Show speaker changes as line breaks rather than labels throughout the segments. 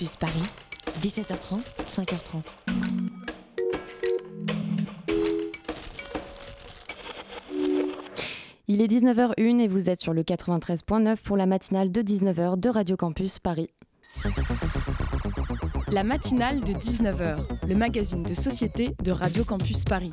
Campus Paris, 17h30, 5h30.
Il est 19h01 et vous êtes sur le 93.9 pour la matinale de 19h de Radio Campus Paris.
La matinale de 19h, le magazine de société de Radio Campus Paris.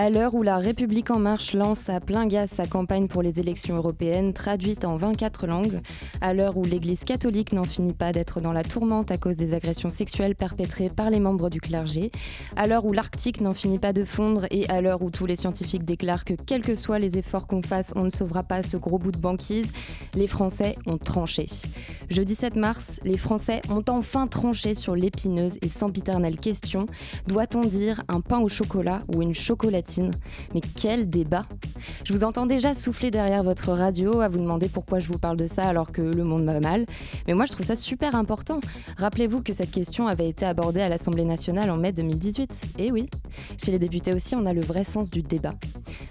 À l'heure où la République en marche lance à plein gaz sa campagne pour les élections européennes, traduite en 24 langues, à l'heure où l'Église catholique n'en finit pas d'être dans la tourmente à cause des agressions sexuelles perpétrées par les membres du clergé, à l'heure où l'Arctique n'en finit pas de fondre et à l'heure où tous les scientifiques déclarent que quels que soient les efforts qu'on fasse, on ne sauvera pas ce gros bout de banquise, les Français ont tranché. Jeudi 7 mars, les Français ont enfin tranché sur l'épineuse et sempiternelle question doit-on dire un pain au chocolat ou une chocolatine? Mais quel débat Je vous entends déjà souffler derrière votre radio à vous demander pourquoi je vous parle de ça alors que le monde va mal. Mais moi je trouve ça super important. Rappelez-vous que cette question avait été abordée à l'Assemblée nationale en mai 2018. Et oui, chez les députés aussi on a le vrai sens du débat.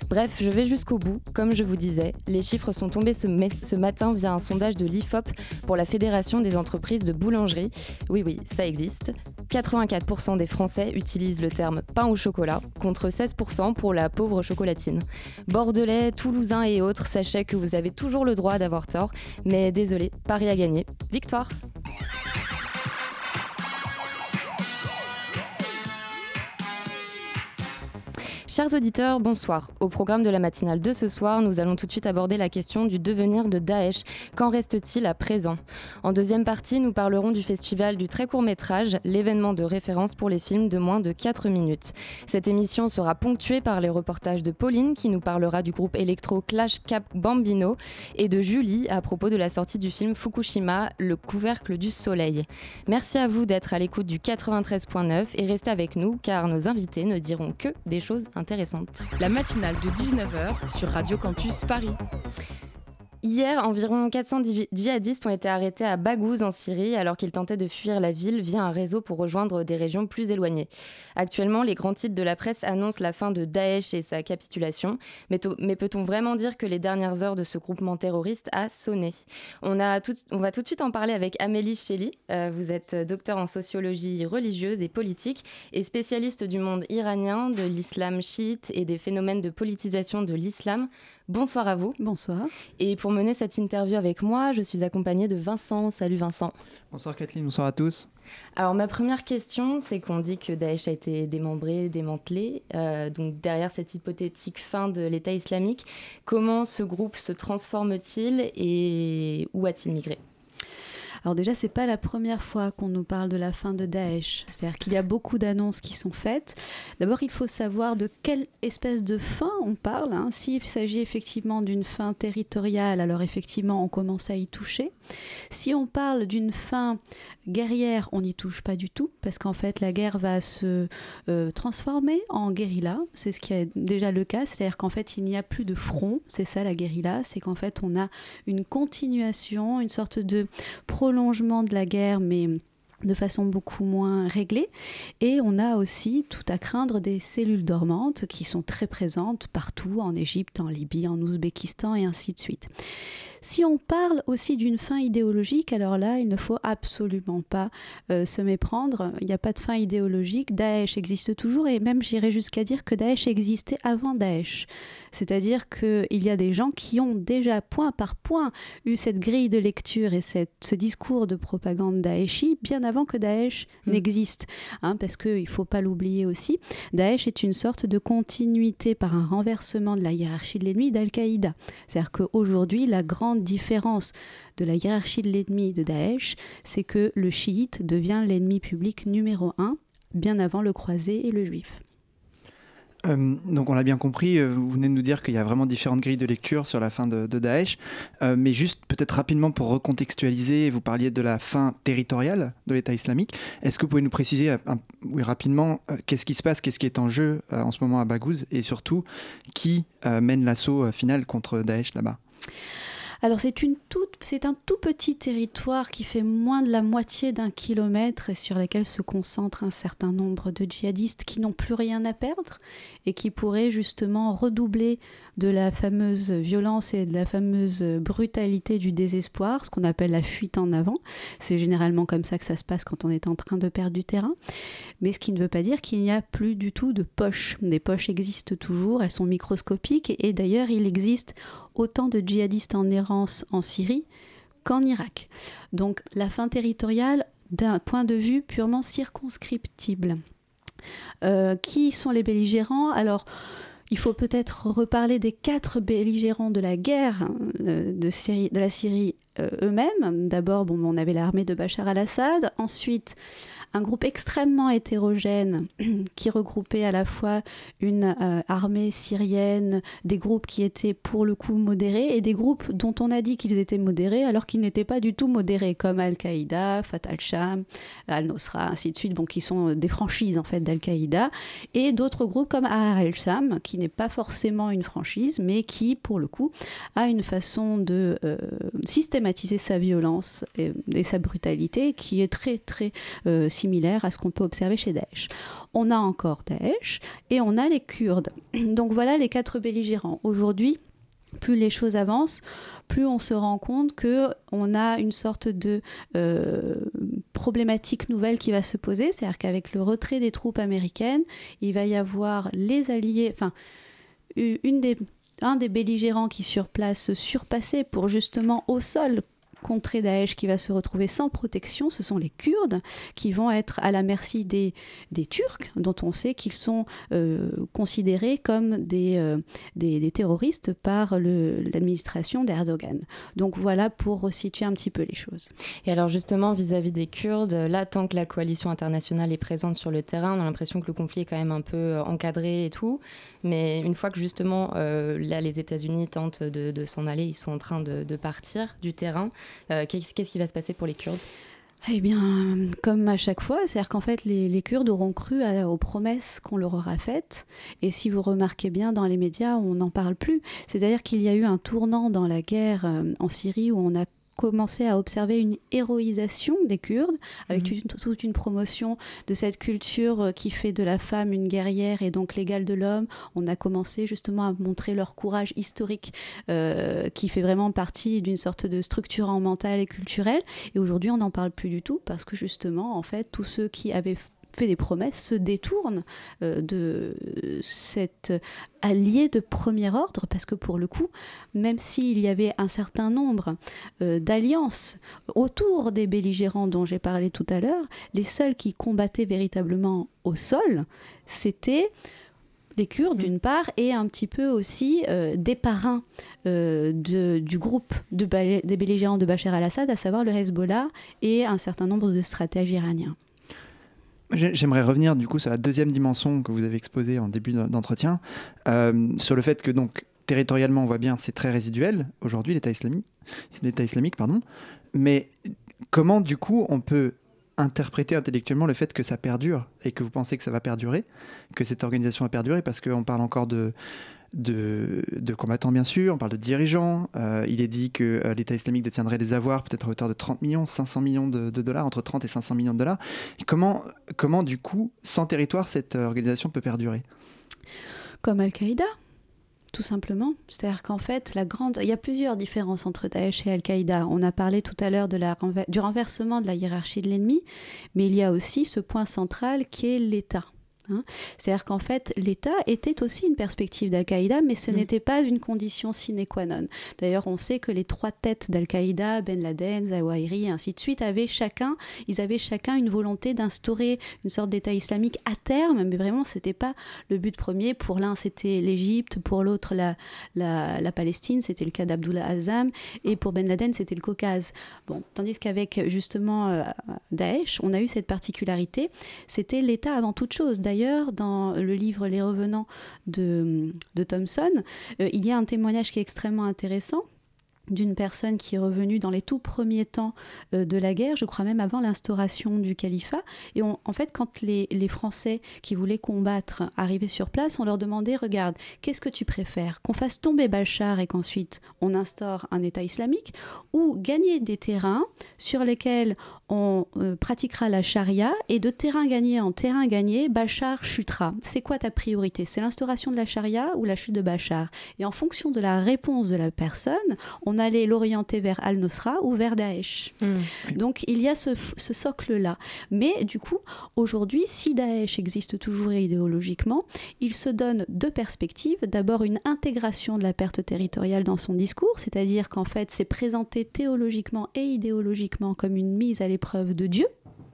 Bref, je vais jusqu'au bout. Comme je vous disais, les chiffres sont tombés ce matin via un sondage de l'IFOP pour la Fédération des entreprises de boulangerie. Oui oui, ça existe. 84% des Français utilisent le terme pain au chocolat contre 16% pour la pauvre chocolatine. Bordelais, Toulousains et autres, sachez que vous avez toujours le droit d'avoir tort, mais désolé, Paris a gagné. Victoire Chers auditeurs, bonsoir. Au programme de la matinale de ce soir, nous allons tout de suite aborder la question du devenir de Daesh. Qu'en reste-t-il à présent? En deuxième partie, nous parlerons du festival du très court métrage, l'événement de référence pour les films de moins de 4 minutes. Cette émission sera ponctuée par les reportages de Pauline qui nous parlera du groupe électro Clash Cap Bambino et de Julie à propos de la sortie du film Fukushima, le couvercle du soleil. Merci à vous d'être à l'écoute du 93.9 et restez avec nous car nos invités ne diront que des choses intéressantes
la matinale de 19h sur Radio Campus Paris.
Hier, environ 400 djihadistes ont été arrêtés à Baghouz en Syrie alors qu'ils tentaient de fuir la ville via un réseau pour rejoindre des régions plus éloignées. Actuellement, les grands titres de la presse annoncent la fin de Daesh et sa capitulation, mais, peut-on vraiment dire que les dernières heures de ce groupement terroriste a sonné? On, va tout de suite en parler avec Amélie Cheli. Euh, vous êtes docteur en sociologie religieuse et politique et spécialiste du monde iranien, de l'islam chiite et des phénomènes de politisation de l'islam. Bonsoir à vous.
Bonsoir.
Et pour mener cette interview avec moi, je suis accompagnée de Vincent. Salut Vincent.
Bonsoir Kathleen, bonsoir à tous.
Alors ma première question, c'est qu'on dit que Daesh a été démembré, démantelé. Euh, donc derrière cette hypothétique fin de l'État islamique, comment ce groupe se transforme-t-il et où a-t-il migré?
Alors déjà, c'est pas la première fois qu'on nous parle de la fin de Daesh. C'est-à-dire qu'il y a beaucoup d'annonces qui sont faites. D'abord, il faut savoir de quelle espèce de fin on parle. Hein. S'il s'agit effectivement d'une fin territoriale, alors effectivement, on commence à y toucher. Si on parle d'une fin guerrière, on n'y touche pas du tout, parce qu'en fait, la guerre va se euh, transformer en guérilla. C'est ce qui est déjà le cas. C'est-à-dire qu'en fait, il n'y a plus de front. C'est ça la guérilla. C'est qu'en fait, on a une continuation, une sorte de de la guerre, mais de façon beaucoup moins réglée. Et on a aussi tout à craindre des cellules dormantes qui sont très présentes partout, en Égypte, en Libye, en Ouzbékistan et ainsi de suite. Si on parle aussi d'une fin idéologique, alors là, il ne faut absolument pas euh, se méprendre. Il n'y a pas de fin idéologique. Daesh existe toujours et même j'irais jusqu'à dire que Daesh existait avant Daesh. C'est-à-dire qu'il y a des gens qui ont déjà point par point eu cette grille de lecture et cette, ce discours de propagande Daeshi bien avant que Daesh hmm. n'existe. Hein, parce qu'il ne faut pas l'oublier aussi, Daesh est une sorte de continuité par un renversement de la hiérarchie de l'ennemi d'Al-Qaïda. C'est-à-dire qu'aujourd'hui, la grande différence de la hiérarchie de l'ennemi de Daesh, c'est que le chiite devient l'ennemi public numéro un, bien avant le croisé et le juif.
Euh, donc on l'a bien compris, euh, vous venez de nous dire qu'il y a vraiment différentes grilles de lecture sur la fin de, Daesh, euh, mais juste peut-être rapidement pour recontextualiser, vous parliez de la fin territoriale de l'État islamique. Est-ce que vous pouvez nous préciser rapidement qu'est-ce qui se passe, qu'est-ce qui est en jeu en ce moment à Baghouz et surtout qui mène l'assaut final contre Daesh là-bas?
Alors c'est un tout petit territoire qui fait moins de la moitié d'un kilomètre et sur lequel se concentrent un certain nombre de djihadistes qui n'ont plus rien à perdre et qui pourraient justement redoubler de la fameuse violence et de la fameuse brutalité du désespoir, ce qu'on appelle la fuite en avant. C'est généralement comme ça que ça se passe quand on est en train de perdre du terrain. Mais ce qui ne veut pas dire qu'il n'y a plus du tout de poches. Des poches existent toujours, elles sont microscopiques et d'ailleurs il existe autant de djihadistes en errance en Syrie qu'en Irak. Donc la fin territoriale d'un point de vue purement circonscriptible. Euh, qui sont les belligérants? Alors, il faut peut-être reparler des quatre belligérants de la guerre hein, euh, de, la Syrie euh, eux-mêmes. D'abord, on avait l'armée de Bachar al-Assad. Ensuite, un groupe extrêmement hétérogène qui regroupait à la fois une euh, armée syrienne, des groupes qui étaient pour le coup modérés et des groupes dont on a dit qu'ils étaient modérés alors qu'ils n'étaient pas du tout modérés, comme Al-Qaïda, Fatah al-Sham, Al-Nusra, ainsi de suite, bon, qui sont des franchises en fait d'Al-Qaïda, et d'autres groupes comme Ahrar al-Sham, qui n'est pas forcément une franchise, mais qui, pour le coup, a une façon de euh, systématiser sa violence et, sa brutalité qui est très très euh, similaire à ce qu'on peut observer chez Daesh. On a encore Daesh et on a les Kurdes. Donc voilà les quatre belligérants. Aujourd'hui, plus les choses avancent, plus on se rend compte que on a une sorte de euh, problématique nouvelle qui va se poser, c'est-à-dire qu'avec le retrait des troupes américaines, il va y avoir les alliés, enfin une des un des belligérants qui sur place se surpasser pour justement au sol contrer Daesh qui va se retrouver sans protection, ce sont les Kurdes qui vont être à la merci des, des Turcs, dont on sait qu'ils sont euh, considérés comme des, euh, des, terroristes par l'administration d'Erdogan. Donc voilà pour resituer un petit peu les choses.
Et alors justement, vis-à-vis des Kurdes, là, tant que la coalition internationale est présente sur le terrain, on a l'impression que le conflit est quand même un peu euh, encadré et tout. Mais une fois que justement, là, les États-Unis tentent de, s'en aller, ils sont en train de, de partir du terrain. Euh, qu'est-ce qui va se passer pour les Kurdes?
Eh bien, comme à chaque fois, c'est-à-dire qu'en fait, les, Kurdes auront cru aux promesses qu'on leur aura faites. Et si vous remarquez bien, dans les médias, on n'en parle plus. C'est-à-dire qu'il y a eu un tournant dans la guerre euh, en Syrie où on a commencé à observer une héroïsation des Kurdes, avec mhm. toute une promotion de cette culture euh, qui fait de la femme une guerrière et donc l'égale de l'homme. On a commencé justement à montrer leur courage historique euh, qui fait vraiment partie d'une sorte de structure en mental et culturelle. Et aujourd'hui, on n'en parle plus du tout parce que justement, en fait, tous ceux qui avaient fait des promesses se détournent euh, de cet allié de premier ordre, parce que pour le coup, même s'il y avait un certain nombre euh, d'alliances autour des belligérants dont j'ai parlé tout à l'heure, les seuls qui combattaient véritablement au sol, c'était les Kurdes mm. d'une part et un petit peu aussi euh, des parrains du groupe de des belligérants de Bachar al-Assad, à savoir le Hezbollah et un certain nombre de stratèges iraniens.
J'aimerais revenir du coup sur la deuxième dimension que vous avez exposée en début d'entretien, euh, sur le fait que donc territorialement on voit bien c'est très résiduel. Aujourd'hui l'État islamique, pardon, mais comment du coup on peut interpréter intellectuellement le fait que ça perdure et que vous pensez que ça va perdurer, que cette organisation va perdurer parce qu'on parle encore de de, combattants, bien sûr, on parle de dirigeants. Euh, il est dit que euh, l'État islamique détiendrait des avoirs peut-être à hauteur de 30 millions, 500 millions de, dollars, entre 30 et 500 millions de dollars. comment, comment, du coup, sans territoire, cette euh, organisation peut perdurer?
Comme Al-Qaïda tout simplement. C'est-à-dire qu'en fait, la grande... il y a plusieurs différences entre Daesh et Al-Qaïda. On a parlé tout à l'heure du renversement de la hiérarchie de l'ennemi, mais il y a aussi ce point central qui est l'État. Hein. C'est-à-dire qu'en fait, l'État était aussi une perspective d'Al-Qaïda, mais ce mm. n'était pas une condition sine qua non. D'ailleurs, on sait que les trois têtes d'Al-Qaïda, Ben Laden, Zawahiri, et ainsi de suite, avaient chacun, ils avaient chacun une volonté d'instaurer une sorte d'État islamique à terme, mais vraiment, c'était pas le but premier. Pour l'un, c'était l'Égypte, pour l'autre, la, la, Palestine, c'était le cas d'Abdullah Azam, et pour Ben Laden, c'était le Caucase. Bon, tandis qu'avec justement euh, Daesh, on a eu cette particularité, c'était l'État avant toute chose. D'ailleurs, dans le livre Les Revenants de, de Thomson, euh, il y a un témoignage qui est extrêmement intéressant d'une personne qui est revenue dans les tout premiers temps euh, de la guerre, je crois même avant l'instauration du califat. Et en fait, quand les, les, Français qui voulaient combattre arrivaient sur place, on leur demandait, regarde, qu'est-ce que tu préfères Qu'on fasse tomber Bachar et qu'ensuite on instaure un État islamique ou gagner des terrains sur lesquels on euh, pratiquera la charia et de terrain gagné en terrain gagné, Bachar chutera. C'est quoi ta priorité? C'est l'instauration de la charia ou la chute de Bachar? Et en fonction de la réponse de la personne, on allait l'orienter vers Al-Nusra ou vers Daesh. Mmh. Donc il y a ce, ce socle-là. Mais du coup, aujourd'hui, si Daesh existe toujours idéologiquement, il se donne deux perspectives. D'abord une intégration de la perte territoriale dans son discours, c'est-à-dire qu'en fait c'est présenté théologiquement et idéologiquement comme une mise à l'épreuve de Dieu,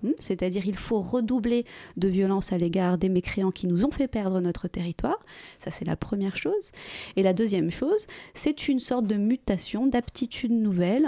Hmm? c'est-à-dire il faut redoubler de violence à l'égard des mécréants qui nous ont fait perdre notre territoire. Ça, c'est la première chose. Et la deuxième chose, c'est une sorte de mutation, d'aptitude nouvelle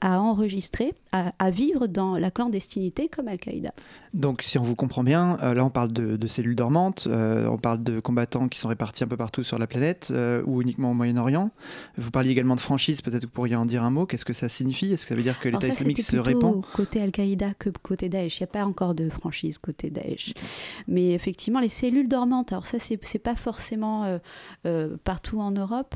à enregistrer, à, vivre dans la clandestinité comme Al-Qaïda.
Donc, si on vous comprend bien, euh, là, on parle de, cellules dormantes, euh, on parle de combattants qui sont répartis un peu partout sur la planète euh, ou uniquement au Moyen-Orient. Vous parliez également de franchise, peut-être que vous pourriez en dire un mot. Qu'est-ce que ça signifie? Est-ce que ça veut dire que l'État islamique se répand?
Côté Al-Qaïda que côté Daesh il n'y a pas encore de franchise côté Daesh. Mais effectivement, les cellules dormantes, alors ça, c'est pas forcément partout en Europe.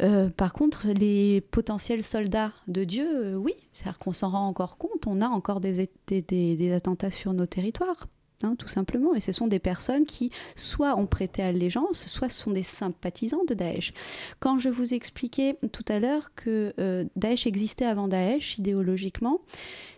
Euh, par contre, les potentiels soldats de Dieu, oui, c'est-à-dire qu'on s'en rend encore compte, on a encore des, des attentats sur nos territoires. Hein, tout simplement. Et ce sont des personnes qui soit ont prêté allégeance, soit sont des sympathisants de Daesh. Quand je vous expliquais tout à l'heure que euh, Daesh existait avant Daesh idéologiquement,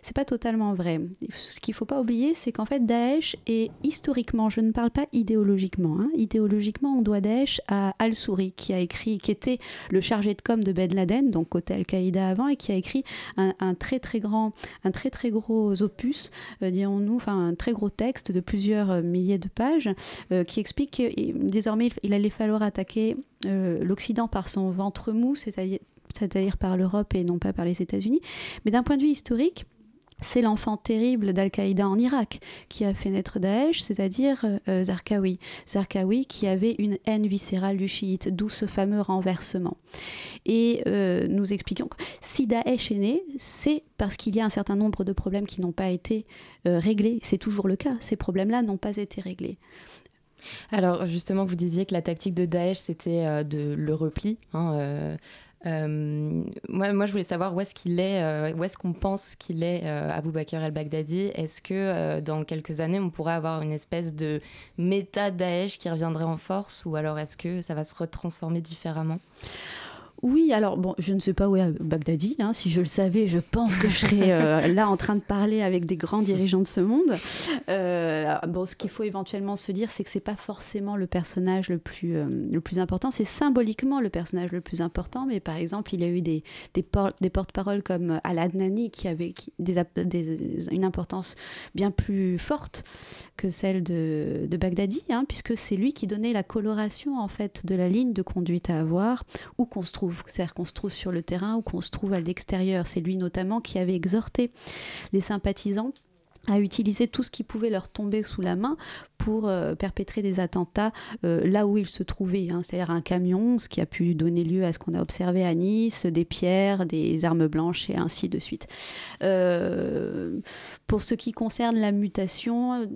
c'est pas totalement vrai. Ce qu'il faut pas oublier, c'est qu'en fait Daesh est historiquement, je ne parle pas idéologiquement, hein, idéologiquement on doit Daesh à Al-Souri qui a écrit, qui était le chargé de com de Ben Laden, donc côté Al-Qaïda avant, et qui a écrit un, très très grand, un très très gros opus, euh, dirons-nous, enfin un très gros texte de plusieurs euh, milliers de pages euh, qui explique que désormais il allait falloir attaquer euh, l'Occident par son ventre mou, c'est-à-dire par l'Europe et non pas par les États-Unis. Mais d'un point de vue historique, c'est l'enfant terrible d'Al-Qaïda en Irak qui a fait naître Daesh, c'est-à-dire euh, Zarqawi. Zarqawi qui avait une haine viscérale du chiite, d'où ce fameux renversement. Et euh, nous expliquons que si Daesh est né, c'est parce qu'il y a un certain nombre de problèmes qui n'ont pas été euh, réglés. C'est toujours le cas. Ces problèmes-là n'ont pas été réglés.
Alors justement, vous disiez que la tactique de Daesh, c'était de le repli. Hein, euh, moi, moi, je voulais savoir où est-ce qu'il est, euh, où est-ce qu'on pense qu'il est, euh, Abou Bakr el-Baghdadi. Est-ce que dans quelques années, on pourrait avoir une espèce de méta-Daesh qui reviendrait en force, ou alors est-ce que ça va se retransformer différemment?
Oui, alors bon, je ne sais pas où est Baghdadi. Hein. Si je le savais, je pense que je serais euh, là en train de parler avec des grands dirigeants de ce monde. Euh, bon, ce qu'il faut éventuellement se dire, c'est que c'est pas forcément le personnage le plus, euh, le plus important. C'est symboliquement le personnage le plus important. Mais par exemple, il y a eu des, des, des porte-paroles comme Al-Adnani qui avaient des, une importance bien plus forte que celle de, de Baghdadi, hein, puisque c'est lui qui donnait la coloration en fait de la ligne de conduite à avoir où qu'on se trouve c'est-à-dire qu'on se trouve sur le terrain ou qu'on se trouve à l'extérieur. C'est lui notamment qui avait exhorté les sympathisants à utiliser tout ce qui pouvait leur tomber sous la main pour euh, perpétrer des attentats euh, là où ils se trouvaient, hein. c'est-à-dire un camion, ce qui a pu donner lieu à ce qu'on a observé à Nice, des pierres, des armes blanches et ainsi de suite. Euh, pour ce qui concerne la mutation,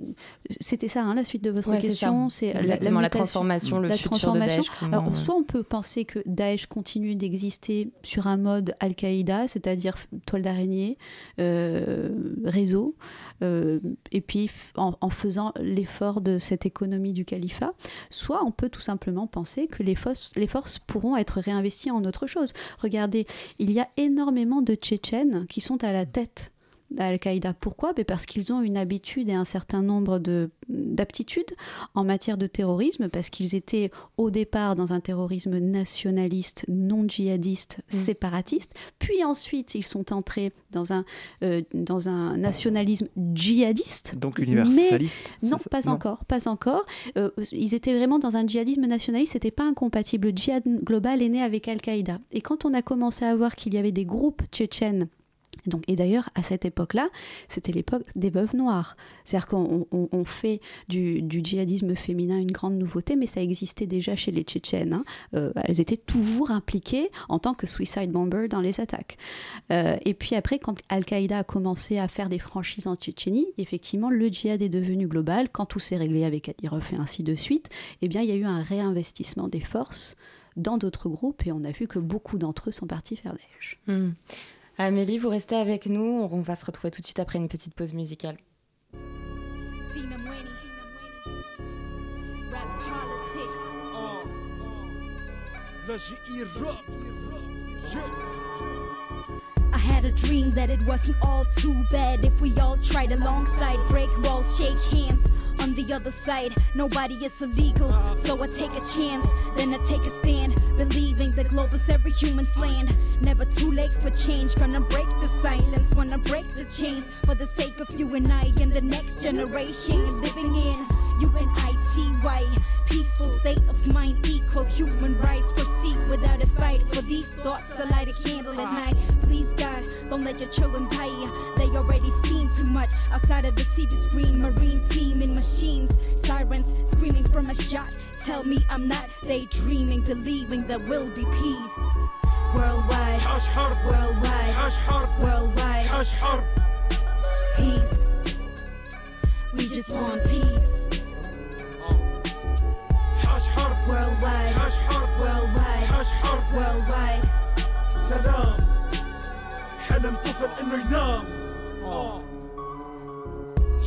c'était ça hein, la suite de votre question,
c'est la, la, transformation, le futur de Daesh.
Alors, soit on peut penser que Daesh continue d'exister sur un mode Al-Qaïda, c'est-à-dire toile d'araignée, réseau, et puis en faisant l'effort de cette économie du califat, soit on peut tout simplement penser que les forces, les forces pourront être réinvesties en autre chose. Regardez, il y a énormément de Tchétchènes qui sont à la tête d'Al-Qaïda. Pourquoi? Ben Parce qu'ils ont une habitude et un certain nombre d'aptitudes en matière de terrorisme, parce qu'ils étaient au départ dans un terrorisme nationaliste, non djihadiste, mm. séparatiste, puis ensuite ils sont entrés dans un, euh, dans un nationalisme djihadiste.
Donc universaliste
Non, pas encore, pas encore. Euh, ils étaient vraiment dans un djihadisme nationaliste, c'était pas incompatible. Le djihad global est né avec Al-Qaïda. Et quand on a commencé à voir qu'il y avait des groupes tchétchènes Donc, et d'ailleurs, à cette époque-là, c'était l'époque des veuves noires. C'est-à-dire qu'on on, on fait du, du, djihadisme féminin une grande nouveauté, mais ça existait déjà chez les Tchétchènes. Hein. Euh, elles étaient toujours impliquées en tant que suicide bomber dans les attaques. Euh, et puis après, quand Al-Qaïda a commencé à faire des franchises en Tchétchénie, effectivement, le djihad est devenu global. Quand tout s'est réglé avec Kadyrov et ainsi de suite, eh bien, il y a eu un réinvestissement des forces dans d'autres groupes et on a vu que beaucoup d'entre eux sont partis faire Daesh.
Mmh. Amélie, vous restez avec nous. On va se retrouver tout de suite après une petite pause musicale.
I had a dream that it wasn't all too bad if we all tried alongside, break walls, shake hands. On the other side, nobody is illegal, so I take a chance, then I take a stand, believing the globe is every human's land. Never too late for change, gonna break the silence, wanna break the chains for the sake of you and I and the next generation living in U-N-I-T-Y. Peaceful state of mind, equal human rights. Proceed without a fight. For these thoughts, I light a candle at night. Please, God, don't let your children die. They already seen too much outside of the TV screen. Marine team in machines, sirens screaming from a shot. Tell me I'm not daydreaming, believing there will be peace. Worldwide,
حش حرب
worldwide,
حش حرب
worldwide,
حش حرب
peace. We just want peace.
حش حرب
Worldwide,
حش حرب
worldwide,
حش حرب
worldwide.
انه ينام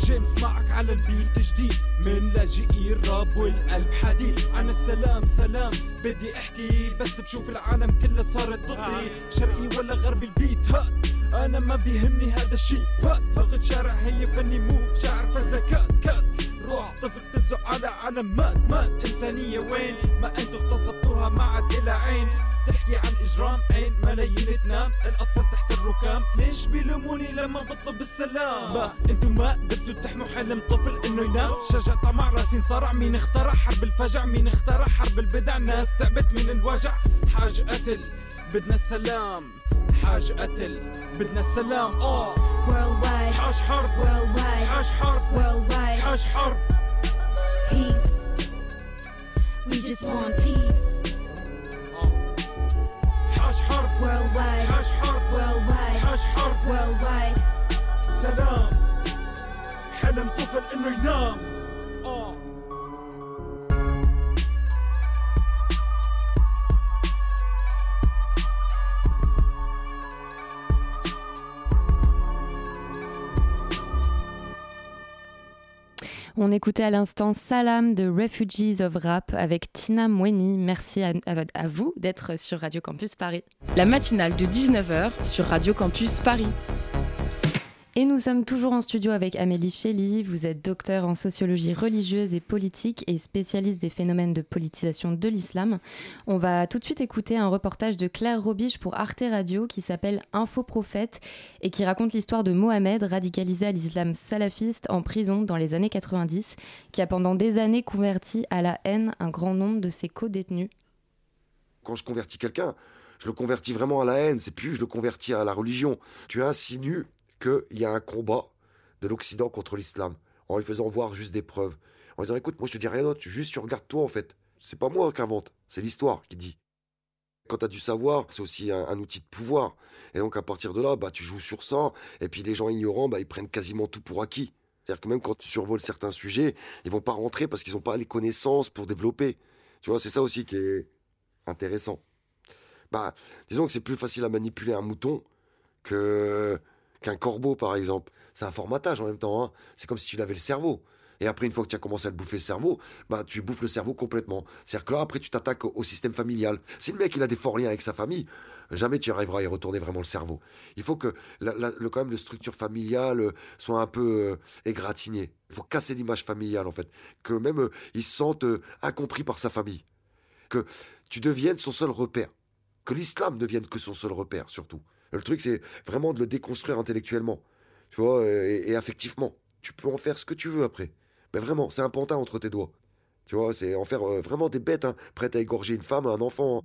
جيمس معك على البيت جديد من لاجئي الراب والقلب حديد. عن السلام سلام. بدي أحكي بس بشوف العالم كلها صارت ضدي شرقي ولا غربي البيت؟ هات أنا ما بيهمني هذا الشيء. فات فقد شارع هي فني مو شاعر فزكات. كات. روح طفل على علم مات مات إنسانية وين؟ ما انتو اغتصبتوها ما عاد إلى عين. تحكي عن إجرام عين ملايين تنام. الأطفال تحت الركام. ليش بيلوموني لما بطلب السلام؟ ما انتو ما قدرتوا تحموا حلم طفل إنه ينام. شجع طمع راسين صرع. مين اخترع حرب الفجع؟ مين اخترع حرب البدع؟ ناس تعبت من الوجع. حاج قتل بدنا السلام. حاج قتل بدنا السلام.
آه.
حاج حرب. حاج حرب. حاج حرب.
peace. We just want peace.
حاج حرب
Worldwide,
حاج حرب
worldwide,
حاج حرب
worldwide.
سلام حلم طفل انه ينام
On écoutait à l'instant Salam de Refugees of Rap avec Tina Mweni. Merci à, vous d'être sur Radio Campus Paris.
La matinale de 19h sur Radio Campus Paris.
Et nous sommes toujours en studio avec Amélie Shelley. Vous êtes docteur en sociologie religieuse et politique et spécialiste des phénomènes de politisation de l'islam. On va tout de suite écouter un reportage de Claire Robiche pour Arte Radio qui s'appelle Info Prophète et qui raconte l'histoire de Mohamed, radicalisé à l'islam salafiste en prison dans les années 90, qui a pendant des années converti à la haine un grand nombre de ses co-détenus.
Quand je convertis quelqu'un, je le convertis vraiment à la haine, c'est plus je le convertis à la religion. Tu insinues qu'il y a un combat de l'Occident contre l'islam, en lui faisant voir juste des preuves. En disant écoute, moi je te dis rien d'autre, juste tu regardes toi en fait. C'est pas moi qui invente, c'est l'histoire qui dit. Quand tu as du savoir, c'est aussi un, un outil de pouvoir. Et donc à partir de là, bah, tu joues sur ça, et puis les gens ignorants, bah, ils prennent quasiment tout pour acquis. C'est-à-dire que même quand tu survoles certains sujets, ils vont pas rentrer parce qu'ils n'ont pas les connaissances pour développer. Tu vois, c'est ça aussi qui est intéressant. Bah, disons que c'est plus facile à manipuler un mouton que qu'un corbeau, par exemple. C'est un formatage en même temps. hein. C'est comme si tu l'avais le cerveau. Et après, une fois que tu as commencé à le bouffer le cerveau, bah, tu bouffes le cerveau complètement. C'est-à-dire que là, après, tu t'attaques au, système familial. Si le mec, il a des forts liens avec sa famille, jamais tu arriveras à y retourner vraiment le cerveau. Il faut que, la, le, quand même, la structure familiale euh, soit un peu euh, égratignée. Il faut casser l'image familiale, en fait. Que même, euh, il se sente euh, incompris par sa famille. Que tu deviennes son seul repère. Que l'islam ne devienne que son seul repère, surtout. Le truc, c'est vraiment de le déconstruire intellectuellement, tu vois, euh, et, affectivement. Tu peux en faire ce que tu veux après. Mais vraiment, c'est un pantin entre tes doigts. Tu vois, c'est en faire euh, vraiment des bêtes, hein, prêtes à égorger une femme, un enfant. Hein.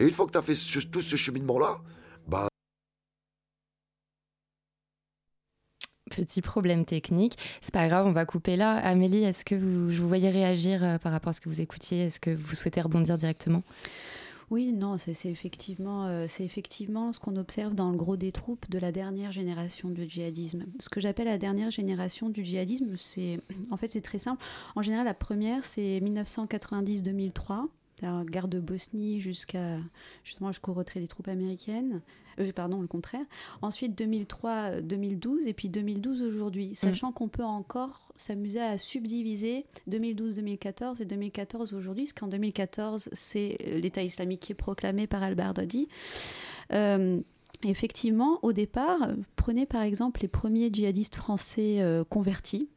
Et une fois que tu as fait tout ce cheminement-là, bah.
Petit problème technique. C'est pas grave, on va couper là. Amélie, est-ce que vous, je vous voyais réagir euh, par rapport à ce que vous écoutiez? Est-ce que vous souhaitez rebondir directement?
Oui, non, c'est effectivement, euh, effectivement ce qu'on observe dans le gros des troupes de la dernière génération du djihadisme. Ce que j'appelle la dernière génération du djihadisme, c'est en fait c'est très simple. En général, la première c'est 1990-2003 la guerre de Bosnie jusqu'à justement jusqu'au retrait des troupes américaines, euh, pardon le contraire. Ensuite 2003, 2012 et puis 2012 aujourd'hui, mm. sachant qu'on peut encore s'amuser à subdiviser 2012-2014 et 2014 aujourd'hui, parce qu'en 2014 c'est l'État islamique qui est proclamé par al-Baghdadi. Euh, effectivement, au départ, prenez par exemple les premiers djihadistes français euh, convertis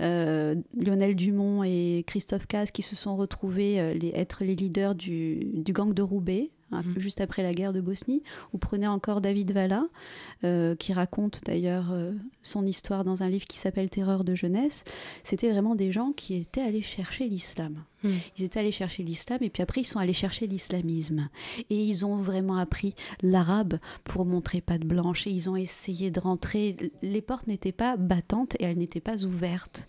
euh, Lionel Dumont et Christophe Caz qui se sont retrouvés euh, les, être les leaders du, du gang de Roubaix Mhm. juste après la guerre de Bosnie. Vous prenez encore David Valla, euh, qui raconte d'ailleurs euh, son histoire dans un livre qui s'appelle Terreur de jeunesse. C'était vraiment des gens qui étaient allés chercher l'islam. Mhm. Ils étaient allés chercher l'islam et puis après ils sont allés chercher l'islamisme. Et ils ont vraiment appris l'arabe pour montrer patte blanche et ils ont essayé de rentrer. Les portes n'étaient pas battantes et elles n'étaient pas ouvertes.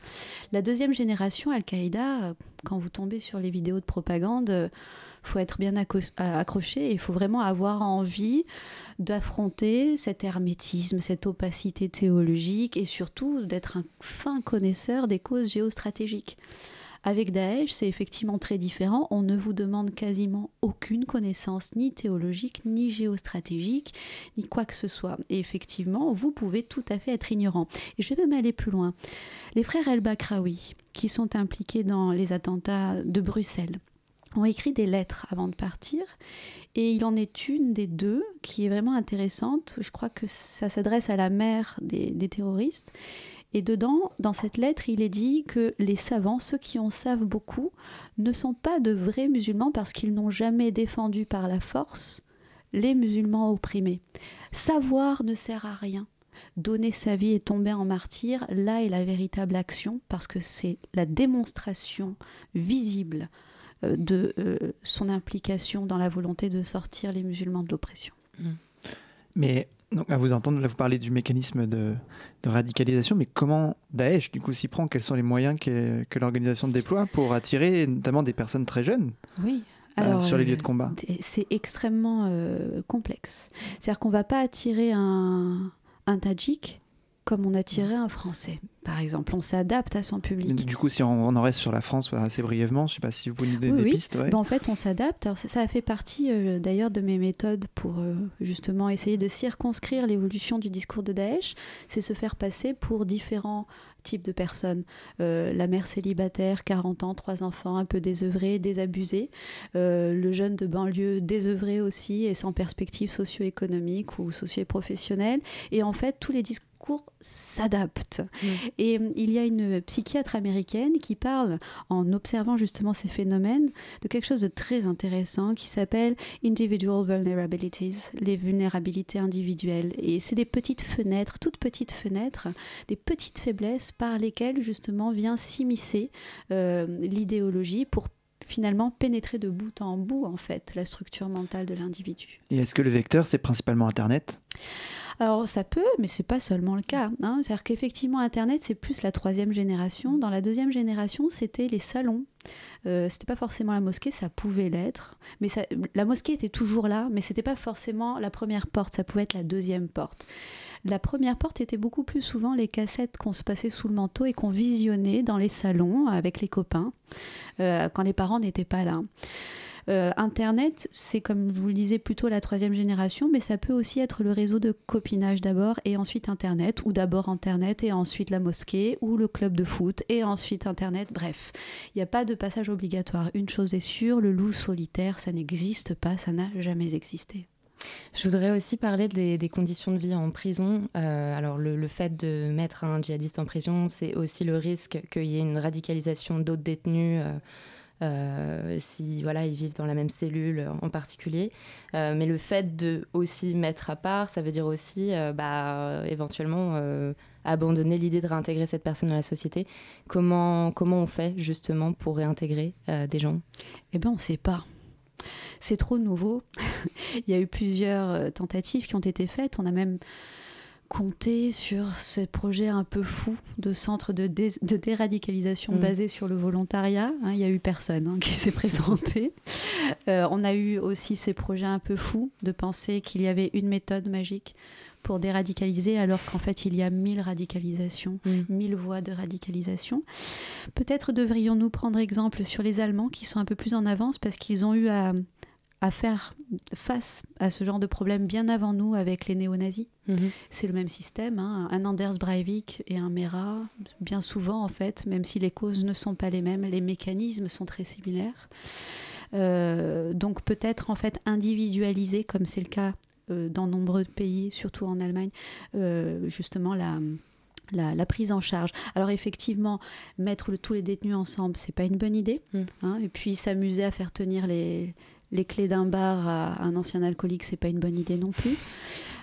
La deuxième génération, Al-Qaïda, quand vous tombez sur les vidéos de propagande, faut être bien accroché et il faut vraiment avoir envie d'affronter cet hermétisme, cette opacité théologique et surtout d'être un fin connaisseur des causes géostratégiques. Avec Daesh, c'est effectivement très différent. On ne vous demande quasiment aucune connaissance, ni théologique, ni géostratégique, ni quoi que ce soit. Et effectivement, vous pouvez tout à fait être ignorant. Et je vais même aller plus loin. Les frères El-Bakraoui, qui sont impliqués dans les attentats de Bruxelles, ont écrit des lettres avant de partir. Et il en est une des deux qui est vraiment intéressante. Je crois que ça s'adresse à la mère des, terroristes. Et dedans, dans cette lettre, il est dit que les savants, ceux qui en savent beaucoup, ne sont pas de vrais musulmans parce qu'ils n'ont jamais défendu par la force les musulmans opprimés. Savoir ne sert à rien. Donner sa vie et tomber en martyr, là est la véritable action parce que c'est la démonstration visible de euh, son implication dans la volonté de sortir les musulmans de l'oppression. Mm.
Mais donc, à vous entendre, là, vous parlez du mécanisme de, radicalisation, mais comment Daesh, du coup, s'y prend? Quels sont les moyens que, que l'organisation déploie pour attirer notamment des personnes très jeunes
Oui.
Euh, Alors, sur les lieux de combat?
C'est extrêmement complexe. C'est-à-dire qu'on ne va pas attirer un, un Tadjik comme on attirait un Français, par exemple. On s'adapte à son public.
Du coup, si on, en reste sur la France assez brièvement, je ne sais pas si vous pouvez nous donner des pistes.
Ben, en fait, on s'adapte. Ça, a fait partie euh, d'ailleurs de mes méthodes pour euh, justement essayer de circonscrire l'évolution du discours de Daesh. C'est se faire passer pour différents types de personnes. Euh, la mère célibataire, 40 ans, trois enfants, un peu désœuvrée, désabusée. le jeune de banlieue, désœuvré aussi et sans perspective socio-économique ou socio-professionnelle. Et en fait, tous les discours cours s'adapte. Mm. Et euh, il y a une psychiatre américaine qui parle, en observant justement ces phénomènes, de quelque chose de très intéressant qui s'appelle Individual Vulnerabilities, les vulnérabilités individuelles. Et c'est des petites fenêtres, toutes petites fenêtres, des petites faiblesses par lesquelles justement vient s'immiscer euh, l'idéologie pour finalement pénétrer de bout en bout en fait la structure mentale de l'individu.
Et est-ce que le vecteur c'est principalement Internet?
Alors ça peut, mais c'est pas seulement le cas. Hein. C'est-à-dire qu'effectivement Internet c'est plus la troisième génération. Dans la deuxième génération c'était les salons. Euh, c'était pas forcément la mosquée, ça pouvait l'être, mais la mosquée était toujours là, mais c'était pas forcément la première porte, ça pouvait être la deuxième porte. La première porte était beaucoup plus souvent les cassettes qu'on se passait sous le manteau et qu'on visionnait dans les salons avec les copains euh, quand les parents n'étaient pas là. Euh, Internet, c'est comme je vous le disais plutôt la troisième génération, mais ça peut aussi être le réseau de copinage d'abord et ensuite Internet, ou d'abord Internet et ensuite la mosquée, ou le club de foot et ensuite Internet. Bref, il n'y a pas de passage obligatoire. Une chose est sûre, le loup solitaire, ça n'existe pas, ça n'a jamais existé.
Je voudrais aussi parler des, conditions de vie en prison. Euh, alors le, fait de mettre un djihadiste en prison, c'est aussi le risque qu'il y ait une radicalisation d'autres détenus. Euh, si voilà ils vivent dans la même cellule en particulier. Euh, mais le fait de aussi mettre à part, ça veut dire aussi euh, bah, éventuellement abandonner l'idée de réintégrer cette personne dans la société. Comment, comment on fait justement pour réintégrer des gens?
Eh bien, on ne sait pas. C'est trop nouveau. Il y a eu plusieurs tentatives qui ont été faites. On a même compter sur ce projet un peu fou de centre de, de déradicalisation mm. basé sur le volontariat. Hein. Il n'y a eu personne hein, qui s'est présenté. Euh, on a eu aussi ces projets un peu fous de penser qu'il y avait une méthode magique pour déradicaliser alors qu'en fait il y a mille radicalisations, mm. mille voies de radicalisation. Peut-être devrions-nous prendre exemple sur les Allemands qui sont un peu plus en avance parce qu'ils ont eu à à faire face à ce genre de problème bien avant nous avec les néo-nazis. Mhm. C'est le même système, hein. un Anders Breivik et un Mera, bien souvent en fait, même si les causes ne sont pas les mêmes, les mécanismes sont très similaires. Euh, donc peut-être en fait individualiser, comme c'est le cas euh, dans nombreux pays, surtout en Allemagne, euh, justement la... La, prise en charge. Alors effectivement, mettre tous les détenus ensemble, c'est pas une bonne idée. Mm. Hein. et puis s'amuser à faire tenir les, les clés d'un bar à un ancien alcoolique, c'est pas une bonne idée non plus.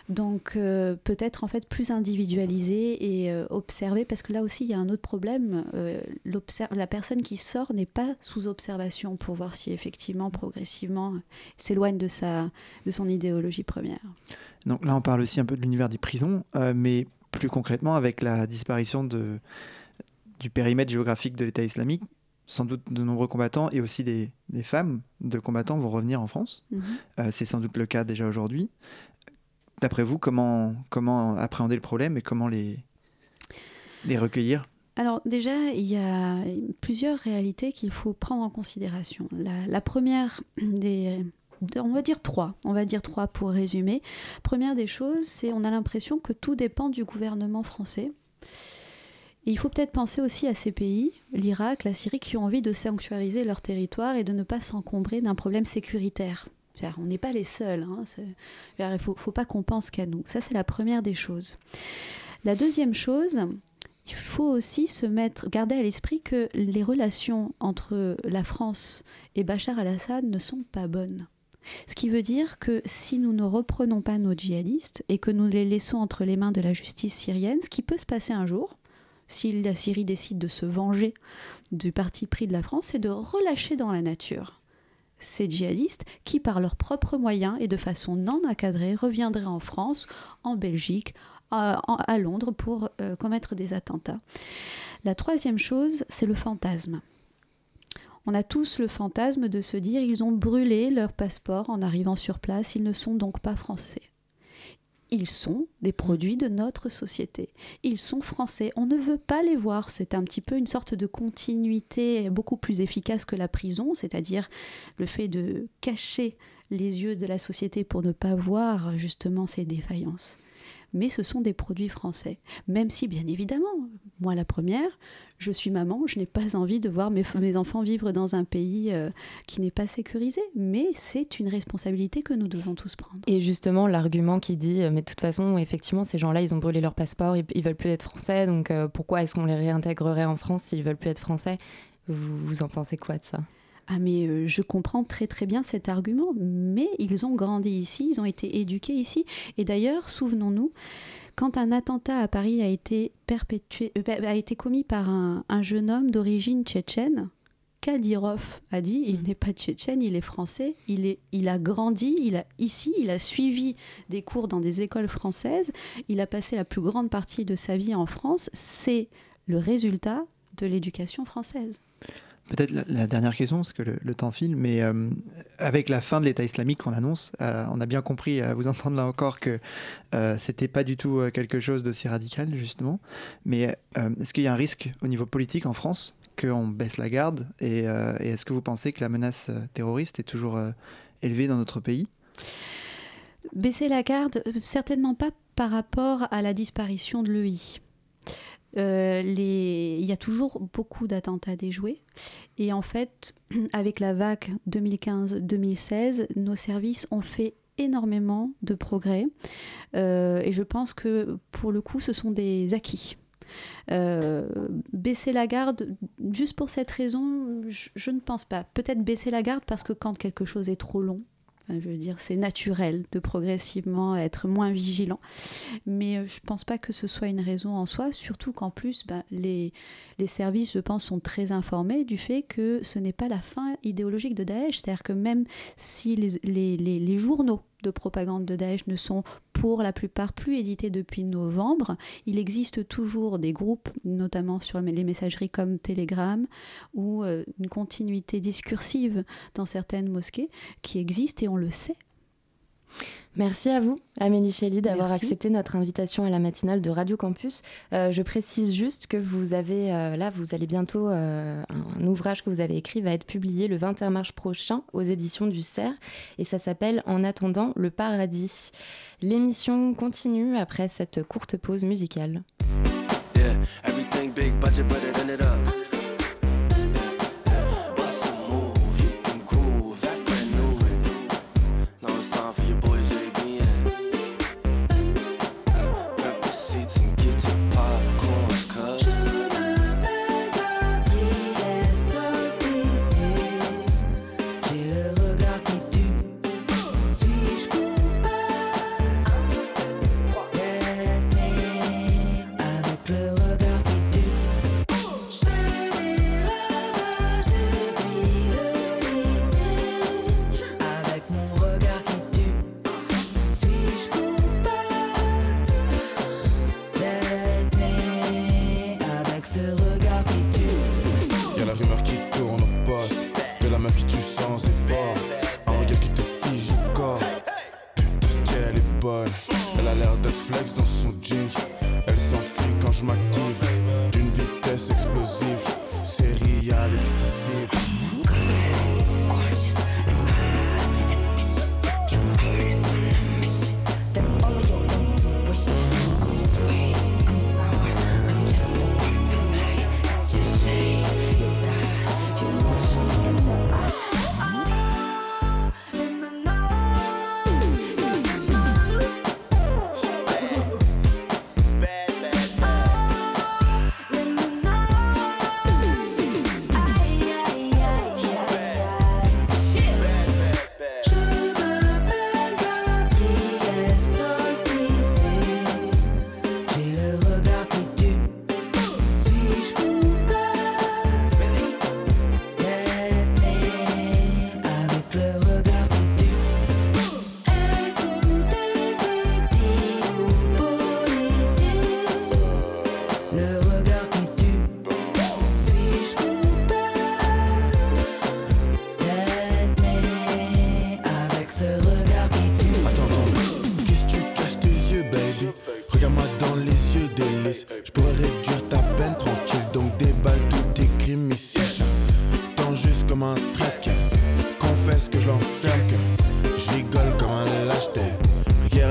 Donc euh, peut-être en fait plus individualiser et euh, observer, parce que là aussi il y a un autre problème. Euh, la personne qui sort n'est pas sous observation pour voir si effectivement progressivement s'éloigne de, sa, de son idéologie première.
Donc là on parle aussi un peu de l'univers des prisons, mais plus concrètement avec la disparition de, du périmètre géographique de l'État islamique, sans doute de nombreux combattants et aussi des, femmes de combattants vont revenir en France. Mhm. Euh, c'est sans doute le cas déjà aujourd'hui. D'après vous, comment, comment appréhender le problème et comment les, les recueillir?
Alors déjà, il y a plusieurs réalités qu'il faut prendre en considération. La, première des... On va dire trois, on va dire trois pour résumer. Première des choses, c'est on a l'impression que tout dépend du gouvernement français il faut peut-être penser aussi à ces pays, l'Irak, la Syrie, qui ont envie de sanctuariser leur territoire et de ne pas s'encombrer d'un problème sécuritaire. On n'est pas les seuls. Hein, il ne faut, faut, pas qu'on pense qu'à nous. Ça, c'est la première des choses. La deuxième chose, il faut aussi se mettre, garder à l'esprit que les relations entre la France et Bachar al-Assad ne sont pas bonnes. Ce qui veut dire que si nous ne reprenons pas nos djihadistes et que nous les laissons entre les mains de la justice syrienne, ce qui peut se passer un jour, si la Syrie décide de se venger du parti pris de la France, c'est de relâcher dans la nature ces djihadistes qui, par leurs propres moyens et de façon non encadrée, reviendraient en France, en Belgique, à, Londres pour euh, commettre des attentats. La troisième chose, c'est le fantasme. On a tous le fantasme de se dire ils ont brûlé leur passeport en arrivant sur place, ils ne sont donc pas français ils sont des produits de notre société. Ils sont français. On ne veut pas les voir. C'est un petit peu une sorte de continuité beaucoup plus efficace que la prison, c'est-à-dire le fait de cacher les yeux de la société pour ne pas voir justement ces défaillances mais ce sont des produits français. Même si, bien évidemment, moi la première, je suis maman, je n'ai pas envie de voir mes, enfants vivre dans un pays euh, qui n'est pas sécurisé, mais c'est une responsabilité que nous devons tous prendre.
Et justement, l'argument qui dit, euh, mais de toute façon, effectivement, ces gens-là, ils ont brûlé leur passeport, ils, ils veulent plus être français, donc euh, pourquoi est-ce qu'on les réintégrerait en France s'ils veulent plus être français? Vous, vous en pensez quoi de ça?
Ah mais euh, je comprends très très bien cet argument, mais ils ont grandi ici, ils ont été éduqués ici. Et d'ailleurs, souvenons-nous, quand un attentat à Paris a été, perpétué, euh, a été commis par un, jeune homme d'origine tchétchène, Kadyrov a dit il n'est pas tchétchène, il est français, il, est, il a grandi il a, ici, il a suivi des cours dans des écoles françaises, il a passé la plus grande partie de sa vie en France. C'est le résultat de l'éducation française.
Peut-être la, dernière question, parce que le, temps file, mais euh, avec la fin de l'État islamique qu'on annonce, euh, on a bien compris, à vous entendre là encore, que euh, c'était pas du tout quelque chose d'aussi radical, justement. Mais est-ce qu'il y a un risque au niveau politique en France qu'on baisse la garde Et, et est-ce que vous pensez que la menace terroriste est toujours élevée dans notre pays?
Baisser la garde, certainement pas par rapport à la disparition de l'EI. Euh, il y a toujours beaucoup d'attentats déjoués. Et en fait, avec la vague 2015-2016, nos services ont fait énormément de progrès. Euh, et je pense que pour le coup, ce sont des acquis. Euh, baisser la garde, juste pour cette raison, je ne pense pas. Peut-être baisser la garde parce que quand quelque chose est trop long, je veux dire, c'est naturel de progressivement être moins vigilant. Mais euh, je ne pense pas que ce soit une raison en soi, surtout qu'en plus, les, les services, je pense, sont très informés du fait que ce n'est pas la fin idéologique de Daesh. C'est-à-dire que même si les, les, les, journaux de propagande de Daesh ne sont pour la plupart plus édités depuis novembre. Il existe toujours des groupes, notamment sur les messageries comme Telegram, ou euh, une continuité discursive dans certaines mosquées qui existent et on le sait.
Merci à vous, Amélie Chély, d'avoir
Merci.
accepté notre invitation à la matinale de Radio Campus. Euh, je précise juste que vous avez, euh, là, vous allez bientôt, euh, un, un ouvrage que vous avez écrit va être publié le 21 mars prochain aux éditions du CERF et ça s'appelle En attendant le paradis. L'émission continue après cette courte pause musicale.
Yeah,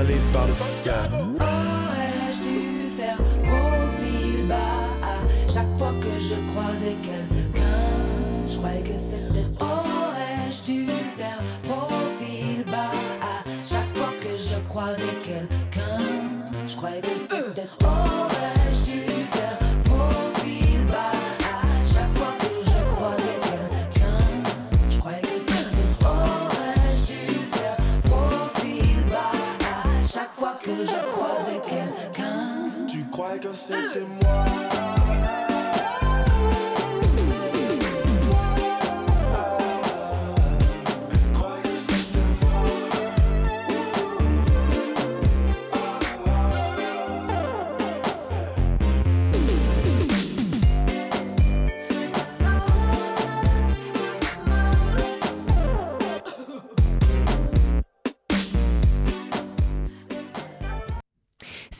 Les barres de fer.
Aurais-je dû faire profil bas à chaque fois que je croisais quelqu'un? Je croyais que c'était.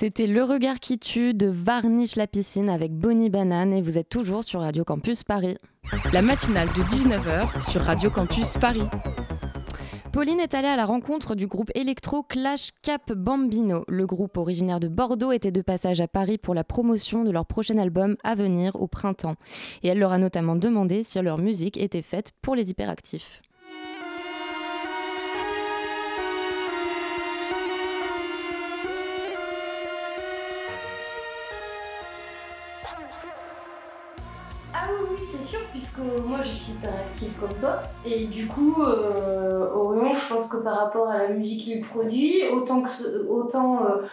C'était
Le regard qui tue de Varnish la piscine avec Bonnie Banane et vous êtes toujours sur Radio Campus Paris.
La matinale de 19h sur Radio Campus Paris.
Pauline est allée à la rencontre du groupe électro Clash Cap Bambino. Le groupe originaire de Bordeaux était de passage à Paris pour la promotion de leur prochain album à venir au printemps. Et elle leur a notamment demandé si leur musique était faite pour les hyperactifs.
Moi je suis hyper active comme toi. Et du coup, euh, Orion, je pense que par rapport à la musique qu'il produit, autant, que autant euh,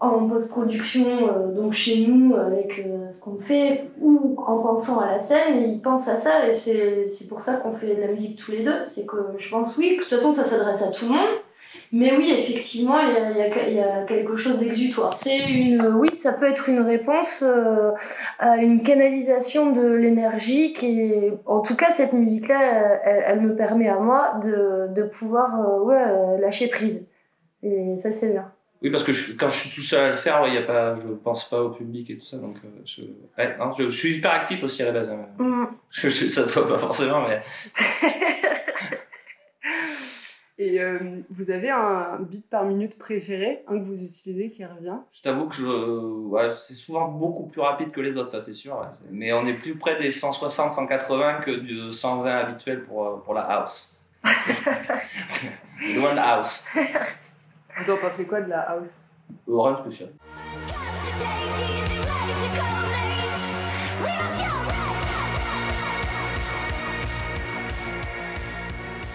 en post-production, euh, donc chez nous, avec ce qu'on fait, ou en pensant à la scène, il pense à ça et c'est pour ça qu'on fait de la musique tous les deux. C'est que je pense, oui, de toute façon ça s'adresse à tout le monde. Mais oui, effectivement, il y a, il y a- il y a quelque chose d'exutoire. C'est une, oui, ça peut être une réponse euh, à une canalisation de l'énergie qui est, en tout cas, cette musique-là, euh, elle, elle me permet à moi de, de pouvoir, euh, ouais, euh, lâcher prise. Et ça, c'est bien.
Oui, parce que je- quand je suis tout seul à le faire, il y a pas, je pense pas au public et tout ça. Donc, euh, je, ouais, non, je, je suis hyper actif aussi à la base. hein.
Mm.
Je- je- ça se voit pas forcément, mais
Et euh, vous avez un beat par minute préféré, un que vous utilisez qui revient?
Je t'avoue que je, ouais, c'est souvent beaucoup plus rapide que les autres, ça c'est sûr. ouais. Mais on est plus près des 160, 180 que du 120 habituel pour, euh, pour la house. Loin de la house.
Vous en pensez quoi de la house?
Au run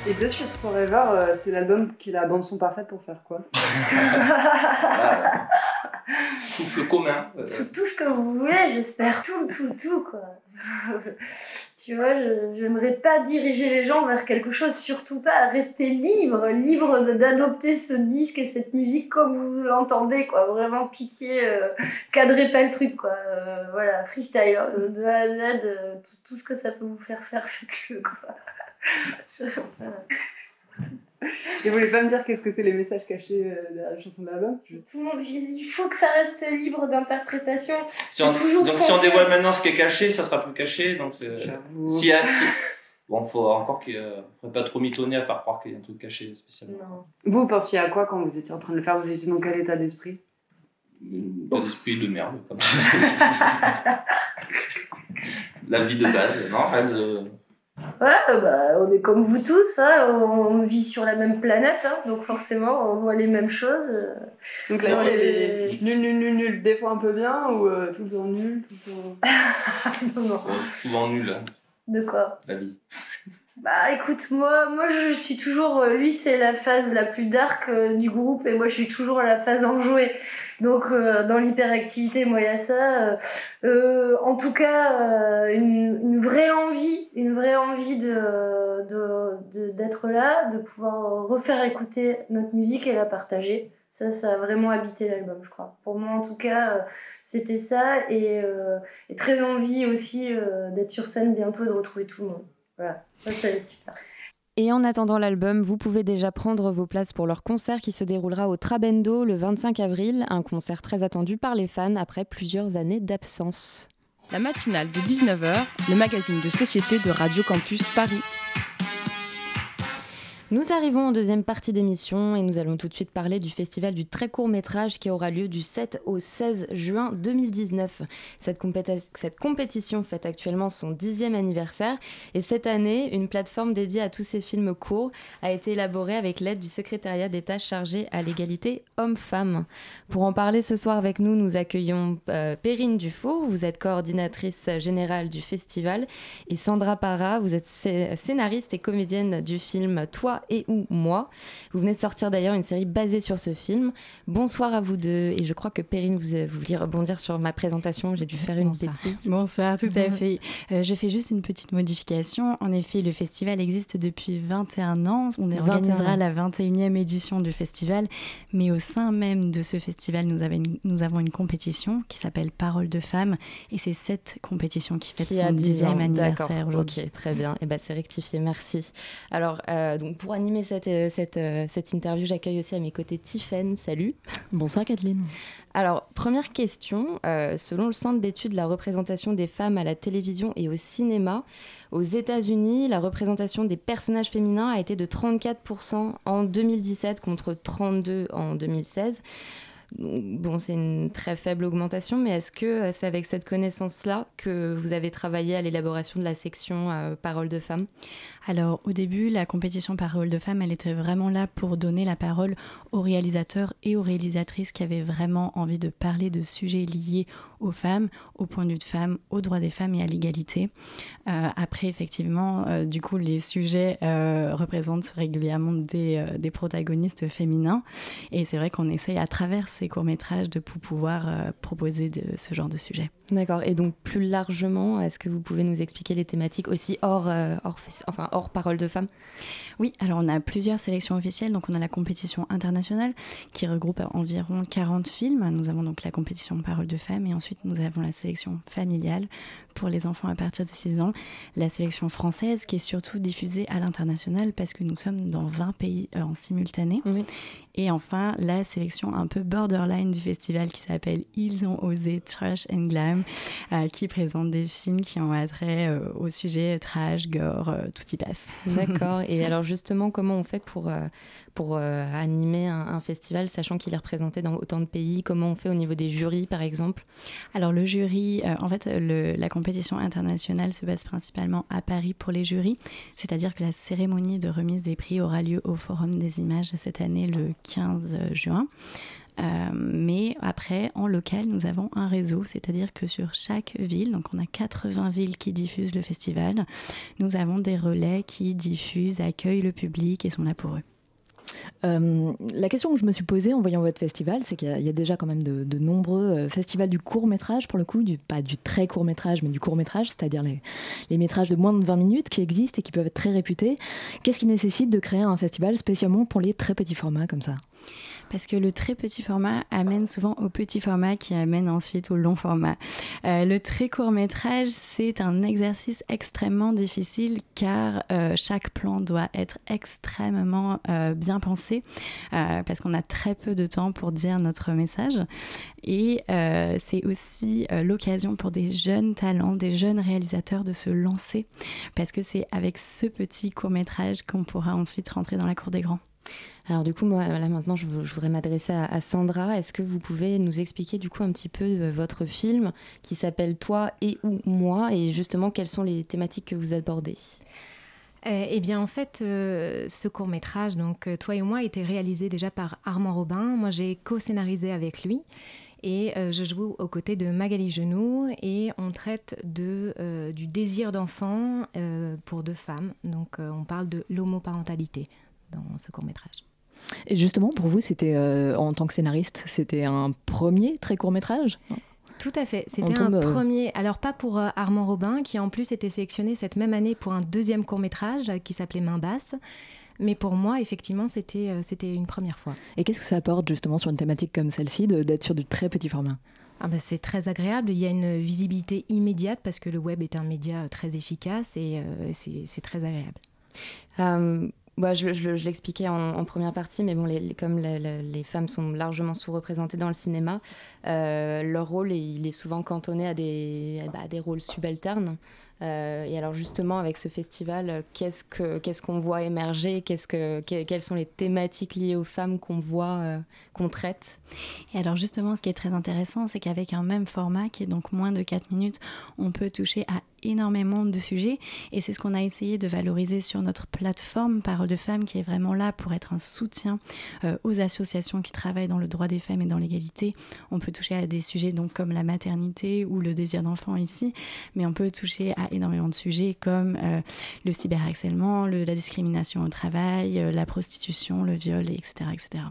Et Dessus Forever, euh, c'est l'album qui est la bande son parfaite pour faire quoi
Souffle commun. euh,
Tout, tout ce que vous voulez, j'espère. Tout, tout, tout, quoi. tu vois, je j'aimerais pas diriger les gens vers quelque chose, surtout pas rester libre, libre d'adopter ce disque et cette musique comme vous l'entendez, quoi. Vraiment, pitié, euh, cadrez pas le truc, quoi. Euh, voilà, freestyle, hein, de A à Z, euh, tout, tout ce que ça peut vous faire faire, faites-le, quoi.
Et vous voulez pas me dire qu'est-ce que c'est les messages cachés euh, derrière la chanson de l'album Je-
Tout le monde, il faut que ça reste libre d'interprétation.
Si on,
toujours
donc si on dévoile maintenant ce qui est caché, ça sera plus caché. Donc a- si- Bon, faut encore qu'il ne faudrait pas trop mitonner à faire croire qu'il y a un truc caché spécialement.
Vous pensiez à quoi quand vous étiez en train de le faire? Vous étiez dans quel état d'esprit?
Pas d'esprit de merde. comme La vie de base, non rien de...
Ouais, bah, on est comme vous tous, hein, on vit sur la même planète, hein, donc forcément on voit les mêmes choses. euh,
Donc la
dans
vie, elle
les-
est nul, nul, nul, nul, des fois un peu bien ou euh, tout le temps nul tout le temps...
non, non.
souvent nul, hein,
De quoi?
La vie.
Bah écoute, moi, moi je suis toujours. euh, Lui, c'est la phase la plus dark euh, du groupe et moi je suis toujours à la phase enjouée. Donc euh, dans l'hyperactivité, moi il y a ça. euh, en tout cas, une, vraie envie, une vraie envie de de- de- d'être là, de pouvoir refaire écouter notre musique et la partager. Ça, ça a vraiment habité l'album, je crois. Pour moi, en tout cas, c'était ça. Et, et très envie aussi d'être sur scène bientôt et de retrouver tout le monde. Voilà, ça, ça va être super.
Et en attendant l'album, vous pouvez déjà prendre vos places pour leur concert qui se déroulera au Trabendo le 25 avril, un concert très attendu par les fans après plusieurs années d'absence.
La matinale de 19h, le magazine de société de Radio Campus Paris.
Nous arrivons en deuxième partie d'émission et nous allons tout de suite parler du festival du très court métrage qui aura lieu du 7 au 16 juin 2019. Cette, compéti- cette compétition fête actuellement son dixième anniversaire et cette année, une plateforme dédiée à tous ces films courts a été élaborée avec l'aide du secrétariat d'État chargé à l'égalité hommes-femmes. Pour en parler ce soir avec nous, nous accueillons euh, Perrine Dufour, vous êtes coordinatrice générale du festival, et Sandra Para, vous êtes scé- scénariste et comédienne du film Toi et ou Moi. Vous venez de sortir d'ailleurs une série basée sur ce film. Bonsoir à vous deux, et je crois que Perrine, vous, vous vouliez rebondir sur ma présentation, j'ai dû faire une bêtise.
Bonsoir, tout à fait. Euh, je fais juste une petite modification. En effet, le festival existe depuis 21 ans. On
21
organisera la 21e édition du festival. Mais au sein même de ce festival, nous, avons une, nous avons une compétition qui s'appelle Parole de femmes. Et c'est cette compétition qui fête
Qui
son
a 10 ans,
10e anniversaire aujourd'hui.
Ok, très bien. Et ben c'est rectifié, merci. Alors, euh, donc pour animer cette, euh, cette, euh, cette interview, j'accueille aussi à mes côtés Tiffaine. Salut.
Bonsoir Kathleen.
Alors, première question. euh, selon le Centre d'études de la représentation des femmes à la télévision et au cinéma, aux États-Unis, la représentation des personnages féminins a été de 34% en 2017 contre 32% en 2016. Bon, c'est une très faible augmentation, mais est-ce que euh, c'est avec cette connaissance-là que vous avez travaillé à l'élaboration de la section euh, Parole de femmes?
Alors, au début, la compétition Parole de femmes, elle était vraiment là pour donner la parole aux réalisateurs et aux réalisatrices qui avaient vraiment envie de parler de sujets liés aux femmes, au point de vue de femmes, aux droits des femmes et à l'égalité. Euh, après, effectivement, euh, du coup, les sujets représentent régulièrement des, des protagonistes féminins. Et c'est vrai qu'on essaye à travers ces courts-métrages de pour pouvoir euh, proposer de, ce genre de sujet.
D'accord. Et donc plus largement, est-ce que vous pouvez nous expliquer les thématiques aussi hors, euh, hors, enfin, hors parole de femmes?
Oui, alors on a plusieurs sélections officielles. Donc on a la compétition internationale qui regroupe environ 40 films. Nous avons donc la compétition parole de femmes et ensuite nous avons la sélection familiale pour les enfants à partir de 6 ans. La sélection française qui est surtout diffusée à l'international parce que nous sommes dans 20 pays euh, en simultané. Et enfin, la sélection un peu borderline du festival qui s'appelle Ils ont osé Trash and Glam, euh, qui présente des films qui ont attrait euh, au sujet trash, gore, euh, tout y passe.
D'accord. Et alors justement, comment on fait pour, pour animer un, un festival, sachant qu'il est représenté dans autant de pays? Comment on fait au niveau des jurys, par exemple?
Alors le jury, en fait, le- la compétition internationale se base principalement à Paris pour les jurys, c'est-à-dire que la cérémonie de remise des prix aura lieu au Forum des images cette année le 15 juin. Euh, mais après, en local, nous avons un réseau, c'est-à-dire que sur chaque ville, donc on a 80 villes qui diffusent le festival, nous avons des relais qui diffusent, accueillent le public et sont là pour eux.
Euh, la question que je me suis posée en voyant votre festival, c'est qu'il y, a- déjà quand même de, nombreux euh, festivals du court métrage, pour le coup, du, pas du très court métrage, mais du court métrage, c'est-à-dire les, les métrages de moins de 20 minutes qui existent et qui peuvent être très réputés. Qu'est-ce qui nécessite de créer un festival spécialement pour les très petits formats comme ça?
Parce que le très petit format amène souvent au petit format qui amène ensuite au long format. Euh, le très court métrage, c'est un exercice extrêmement difficile car euh, chaque plan doit être extrêmement euh, bien pensé parce qu'on a très peu de temps pour dire notre message. Et c'est aussi l'occasion pour des jeunes talents, des jeunes réalisateurs de se lancer parce que c'est avec ce petit court métrage qu'on pourra ensuite rentrer dans la cour des grands.
Alors du coup, moi, là maintenant, je, vou- je voudrais m'adresser à, Sandra. Est-ce que vous pouvez nous expliquer du coup un petit peu euh, votre film qui s'appelle Toi et ou moi et justement quelles sont les thématiques que vous abordez?
Euh, eh bien, en fait, euh, ce court métrage, donc euh, Toi et moi, a été réalisé déjà par Armand Robin. Moi, j'ai co-scénarisé avec lui. Et je joue aux côtés de Magali Genoux et on traite de, du désir d'enfant pour deux femmes. Donc on parle de l'homoparentalité dans ce court métrage.
Et justement, pour vous, c'était euh, en tant que scénariste, c'était un premier très court métrage
Tout à fait. C'était un
euh,
premier. Alors, pas pour euh, Armand Robin, qui en plus était sélectionné cette même année pour un deuxième court-métrage euh, qui s'appelait Main basse. Mais pour moi, effectivement, c'était euh, c'était une première fois.
Et qu'est-ce que ça apporte justement sur une thématique comme celle-ci d'être sur du très petit format?
Ah bah, c'est très agréable. Il y a une visibilité immédiate parce que le web est un média très efficace et euh, c'est c'est très agréable.
Euh, bah, je, je- je l'expliquais en, première partie, mais bon, comme le- le- les femmes sont largement sous-représentées dans le cinéma, euh, leur rôle, est- il est souvent cantonné à des, bah, des rôles subalternes. Euh, et alors justement, avec ce festival, qu'est-ce que qu'est-ce qu'on voit émerger? Qu'est-ce que, que- Quelles sont les thématiques liées aux femmes qu'on voit, euh, qu'on traite?
Et alors justement, ce qui est très intéressant, c'est qu'avec un même format, qui est donc moins de 4 minutes, on peut toucher à énormément de sujets. Et c'est ce qu'on a essayé de valoriser sur notre plateforme Parole de Femmes, qui est vraiment là pour être un soutien euh, aux associations qui travaillent dans le droit des femmes et dans l'égalité. On peut toucher à des sujets donc comme la maternité ou le désir d'enfant ici, mais on peut toucher à énormément de sujets comme euh, le cyberharcèlement, le- la discrimination au travail, euh, la prostitution, le viol, et etc. etc.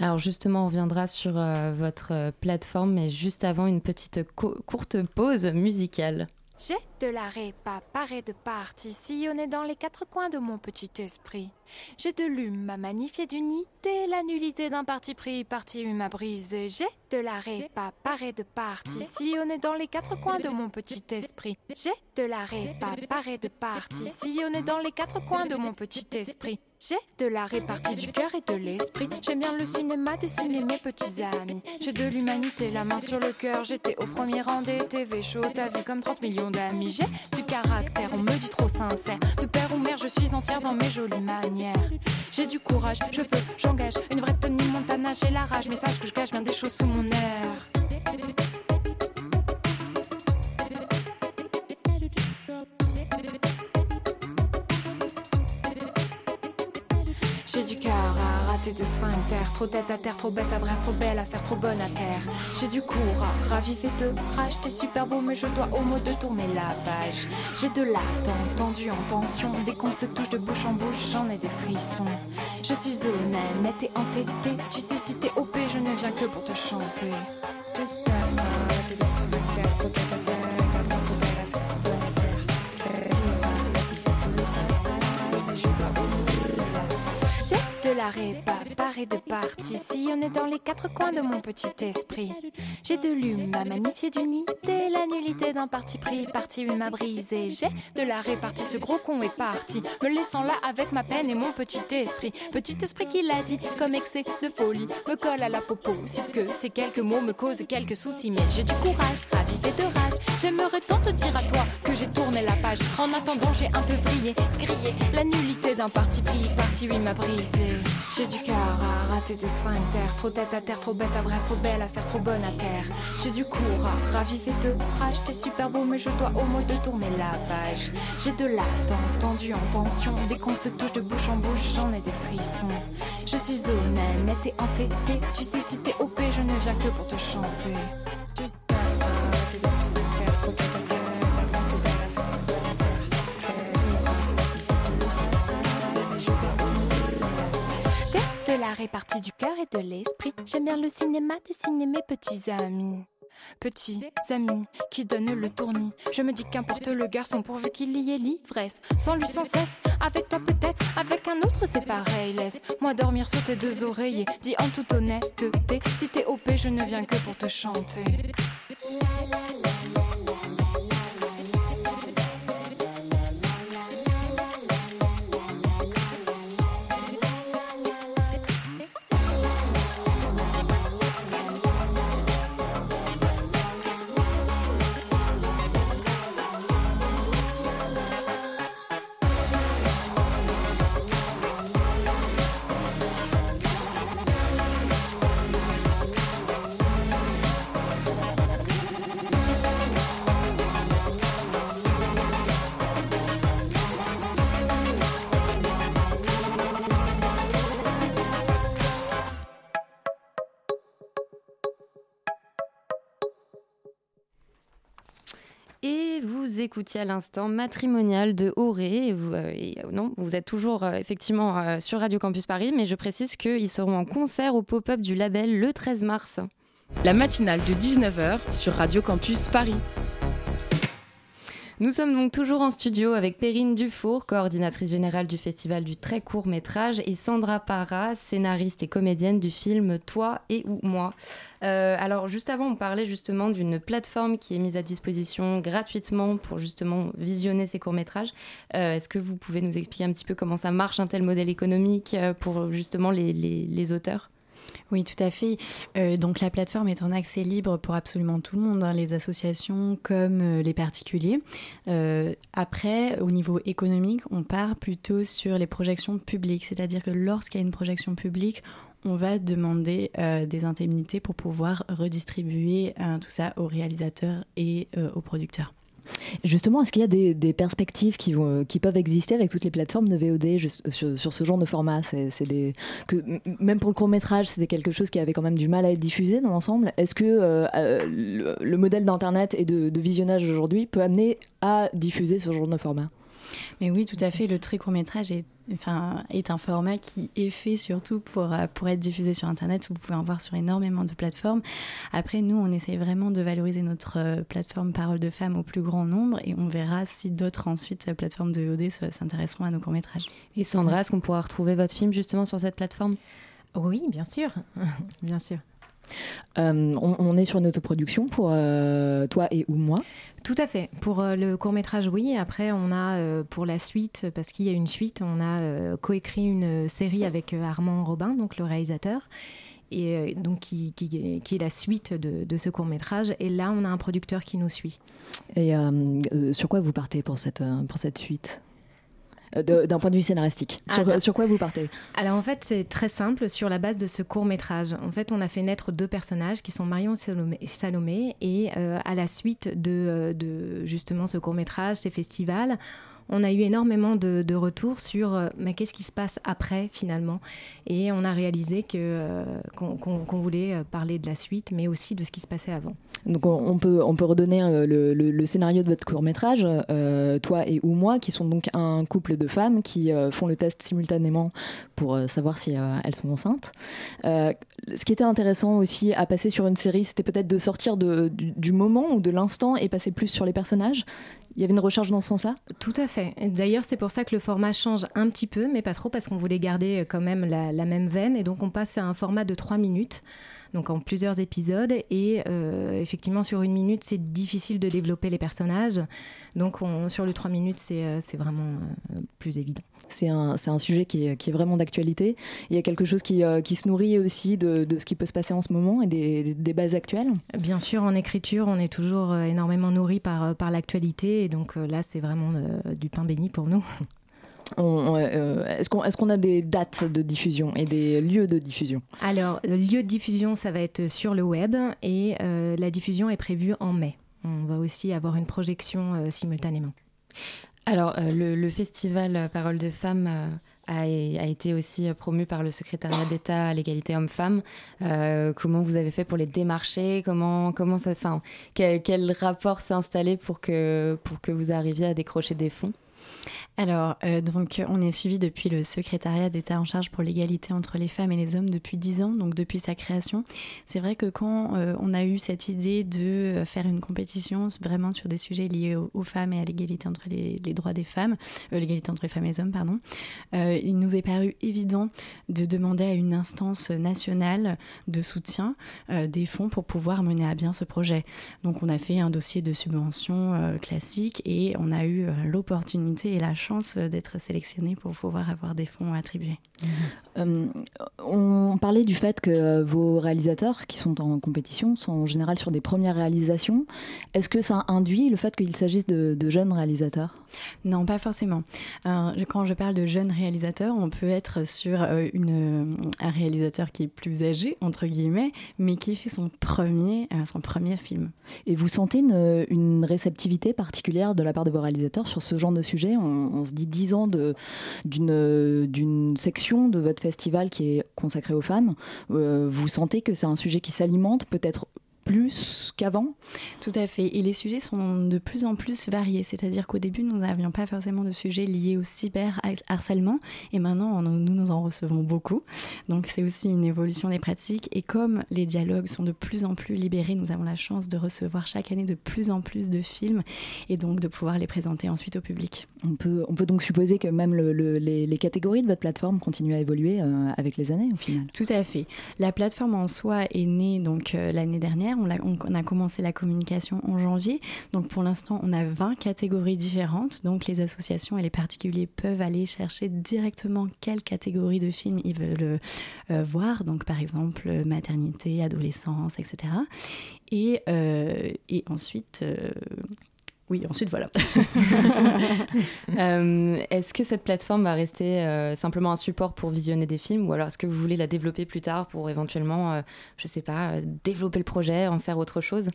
Alors justement, on reviendra sur euh, votre plateforme, mais juste avant une petite co- courte pause musicale.
J'ai de la répa, parée de parties, sillonnée dans les quatre coins de mon petit esprit. J'ai de l'hume à magnifier d'unité, la nullité d'un parti pris, parti hume à briser. J'ai de la répa, parée de parties, sillonnée dans les quatre coins de mon petit esprit. J'ai de la répa, parée de parties, sillonnée dans les quatre coins de mon petit esprit. J'ai de la répartie du cœur et de l'esprit. J'aime bien le cinéma, dessiner mes petits amis. J'ai de l'humanité, la main sur le cœur. J'étais au premier rang des TV shows. T'as comme 30 millions d'amis. J'ai du caractère, on me dit trop sincère. De père ou mère, je suis entière dans mes jolies manières. J'ai du courage, je veux, j'engage. Une vraie Tony Montana, j'ai la rage. Mais sache que je cache bien des choses sous mon air. De trop tête à terre, trop bête à brère, trop belle à faire, trop bonne à terre. J'ai du cours à raviver de rage, t'es super beau, mais je dois au mot de tourner la page. J'ai de l'attente, tendu en tension, dès qu'on se touche de bouche en bouche, j'en ai des frissons. Je suis honnête, nette et entêtée, tu sais si t'es OP, je ne viens que pour te chanter. De la répa, parée de partie, sillonnée dans les quatre coins de mon petit esprit. J'ai de l'hume à magnifier d'unité, la nullité d'un parti pris, parti une m'a brisé. J'ai de la répartie, ce gros con est parti, me laissant là avec ma peine et mon petit esprit. Petit esprit qui l'a dit, comme excès de folie, me colle à la popo, si que ces quelques mots me causent quelques soucis. Mais j'ai du courage, ravivé de rage, j'aimerais tant te dire à toi que j'ai tourné la page. En attendant, j'ai un peu vrillé, grillé, la nullité d'un parti pris, parti oui m'a brisé. J'ai du cœur à rater de sphincter, trop tête à terre, trop bête à bref, trop belle à faire, trop bonne à terre. J'ai du cours à raviver de rage, t'es super beau, mais je dois au mot de tourner la page. J'ai de l'attente, tendu en tension, dès qu'on se touche de bouche en bouche, j'en ai des frissons. Je suis honnête, nette et entêtée, tu sais si t'es OP, je ne viens que pour te chanter. La répartie du cœur et de l'esprit. J'aime bien le cinéma, dessiner mes petits amis. Petits amis qui donnent le tournis. Je me dis qu'importe le garçon pourvu qu'il y ait l'ivresse. Sans lui sans cesse, avec toi peut-être, avec un autre c'est pareil. Laisse-moi dormir sur tes deux oreillers. Dis en toute honnêteté, si t'es OP, je ne viens que pour te chanter.
Et vous écoutiez à l'instant Matrimonial de Auré. Et vous, euh, euh, non, vous êtes toujours euh, effectivement sur Radio Campus Paris, mais je précise qu'ils seront en concert au pop-up du label le 13 mars.
La matinale de 19h sur Radio Campus Paris.
Nous sommes donc toujours en studio avec Perrine Dufour, coordinatrice générale du Festival du très court métrage, et Sandra Parra, scénariste et comédienne du film Toi et ou moi. Euh, alors juste avant, on parlait justement d'une plateforme qui est mise à disposition gratuitement pour justement visionner ces courts métrages. Euh, Est-ce que vous pouvez nous expliquer un petit peu comment ça marche un tel modèle économique euh, pour justement les, les- les auteurs?
Oui, tout à fait. Euh, donc la plateforme est en accès libre pour absolument tout le monde, hein, les associations comme euh, les particuliers. Euh, après, au niveau économique, on part plutôt sur les projections publiques, c'est-à-dire que lorsqu'il y a une projection publique, on va demander des indemnités pour pouvoir redistribuer euh, tout ça aux réalisateurs et aux producteurs.
Justement, est-ce qu'il y a des, des perspectives qui, vont, qui peuvent exister avec toutes les plateformes de VOD juste sur, sur ce genre de format? C'est, des, que, Même pour le court métrage, c'était quelque chose qui avait quand même du mal à être diffusé dans l'ensemble. Est-ce que euh, euh, le, le modèle d'Internet et de, de visionnage aujourd'hui peut amener à diffuser ce genre de format?
Mais oui, tout à fait. Le très court métrage est, enfin, est un format qui est fait surtout pour, euh, pour être diffusé sur Internet. Vous pouvez en voir sur énormément de plateformes. Après, nous, on essaie vraiment de valoriser notre euh, plateforme Parole de Femmes au plus grand nombre et on verra si d'autres ensuite euh, plateformes de VOD se- s'intéresseront à nos courts métrages.
Et Sandra, est-ce qu'on pourra retrouver votre film justement sur cette plateforme?
Oui, bien sûr. bien sûr.
Euh, on, on est sur une autoproduction pour euh, toi et ou moi
Tout à fait. Pour euh, le court métrage, oui. Après, on a pour la suite, parce qu'il y a une suite, on a coécrit une série avec Armand Robin, donc le réalisateur, et donc qui, qui- qui est la suite de, de ce court métrage. Et là, on a un producteur qui nous suit.
Et sur quoi vous partez pour cette, pour cette suite? D'un point de vue scénaristique, sur,
Ah,
sur quoi vous partez?
Alors en fait, c'est très simple sur la base de ce court métrage. En fait, on a fait naître deux personnages qui sont Marion et Salomé, et euh, à la suite de, euh, de justement ce court métrage, ces festivals, on a eu énormément de, de retours sur euh, mais qu'est-ce qui se passe après finalement? Et on a réalisé que, euh, qu'on, voulait euh, parler de la suite, mais aussi de ce qui se passait avant.
Donc on, peut, on peut redonner le, le- le scénario de votre court métrage, toi et ou moi, qui sont donc un couple de femmes qui font le test simultanément pour savoir si elles sont enceintes. Ce qui était intéressant aussi à passer sur une série, c'était peut-être de sortir du, moment ou de l'instant et passer plus sur les personnages. Il y avait une recherche dans ce sens-là?
Tout à fait. D'ailleurs, c'est pour ça que le format change un petit peu, mais pas trop, parce qu'on voulait garder euh, quand même la, même veine. Et donc, on passe à un format de 3 minutes, donc en plusieurs épisodes. Et euh, effectivement, sur une minute, c'est difficile de développer les personnages. Donc, on- sur le 3 minutes, c'est euh, vraiment plus évident.
C'est un, c'est un sujet qui est, qui est vraiment d'actualité. Il y a quelque chose qui, euh, qui se nourrit aussi de, de ce qui peut se passer en ce moment et des, des débats actuels.
Bien sûr, en écriture, on est toujours euh, énormément nourri par, euh, par l'actualité. Et donc, là, c'est vraiment du pain béni pour nous.
On- euh, Est-ce qu'on est qu'on a des dates de diffusion et des lieux de diffusion?
Alors, le lieu de diffusion, ça va être sur le web et euh, la diffusion est prévue en mai. On va aussi avoir une projection euh, simultanément.
Alors, euh, le, festival euh, Parole de femmes euh, a, été aussi promu par le secrétariat d'État à l'égalité homme-femme. Euh, comment vous avez fait pour les démarcher? Comment, comment ça, quel, quel rapport s'est installé pour que, pour que vous arriviez à décrocher des fonds?
Alors, euh, donc, on est suivi depuis le secrétariat d'État en charge pour l'égalité entre les femmes et les hommes depuis 10 ans, donc depuis sa création. C'est vrai que quand euh, on a eu cette idée de euh, faire une compétition vraiment sur des sujets liés aux, femmes et à l'égalité entre les, droits des femmes, l'égalité entre les femmes et les hommes, pardon, il nous est paru évident de demander à une instance nationale de soutien des fonds pour pouvoir mener à bien ce projet. Donc, on a fait un dossier de subvention classique et on a eu l'opportunité et la chance euh, d'être sélectionné pour pouvoir avoir des fonds attribués.
Euh, on parlait du fait que euh, vos réalisateurs qui sont en compétition sont en général sur des premières réalisations. Est-ce que ça induit le fait qu'il s'agisse de, de jeunes réalisateurs?
Non, pas forcément. Euh, quand je parle de jeunes réalisateurs, on peut être sur euh, une, un réalisateur qui est plus âgé, entre guillemets, mais qui fait son premier, son premier film.
Et vous sentez une, une réceptivité particulière de la part de vos réalisateurs sur ce genre de sujet? On, on se dit 10 ans d'une d'une de votre festival qui est consacrée aux femmes. Euh, vous sentez que c'est un sujet qui s'alimente peut-être plus qu'avant
Tout à fait. Et les sujets sont de plus en plus variés. C'est-à-dire qu'au début, nous n'avions pas forcément de sujets liés au cyberharcèlement. Et maintenant, nous, nous en recevons beaucoup. Donc, c'est aussi une évolution des pratiques. Et comme les dialogues sont de plus en plus libérés, nous avons la chance de recevoir chaque année de plus en plus de films et donc de pouvoir les présenter ensuite au public.
on peut, on peut donc supposer que même le- le- les, les catégories de votre plateforme continuent à évoluer euh, avec les années au final.
Tout à fait. La plateforme en soi est née donc euh, l'année dernière. On, a commencé la communication en janvier. Donc pour l'instant, on a 20 catégories différentes. Donc les associations et les particuliers peuvent aller chercher directement quelle catégorie de films ils veulent euh, euh, voir. Donc par exemple euh, maternité, adolescence, etc. Et, ensuite. Oui, ensuite voilà.
Euh, Est-ce que cette plateforme va rester euh, simplement un support pour visionner des films ou alors est-ce que vous voulez la développer plus tard pour éventuellement, euh, je sais pas, développer le projet, en faire autre chose?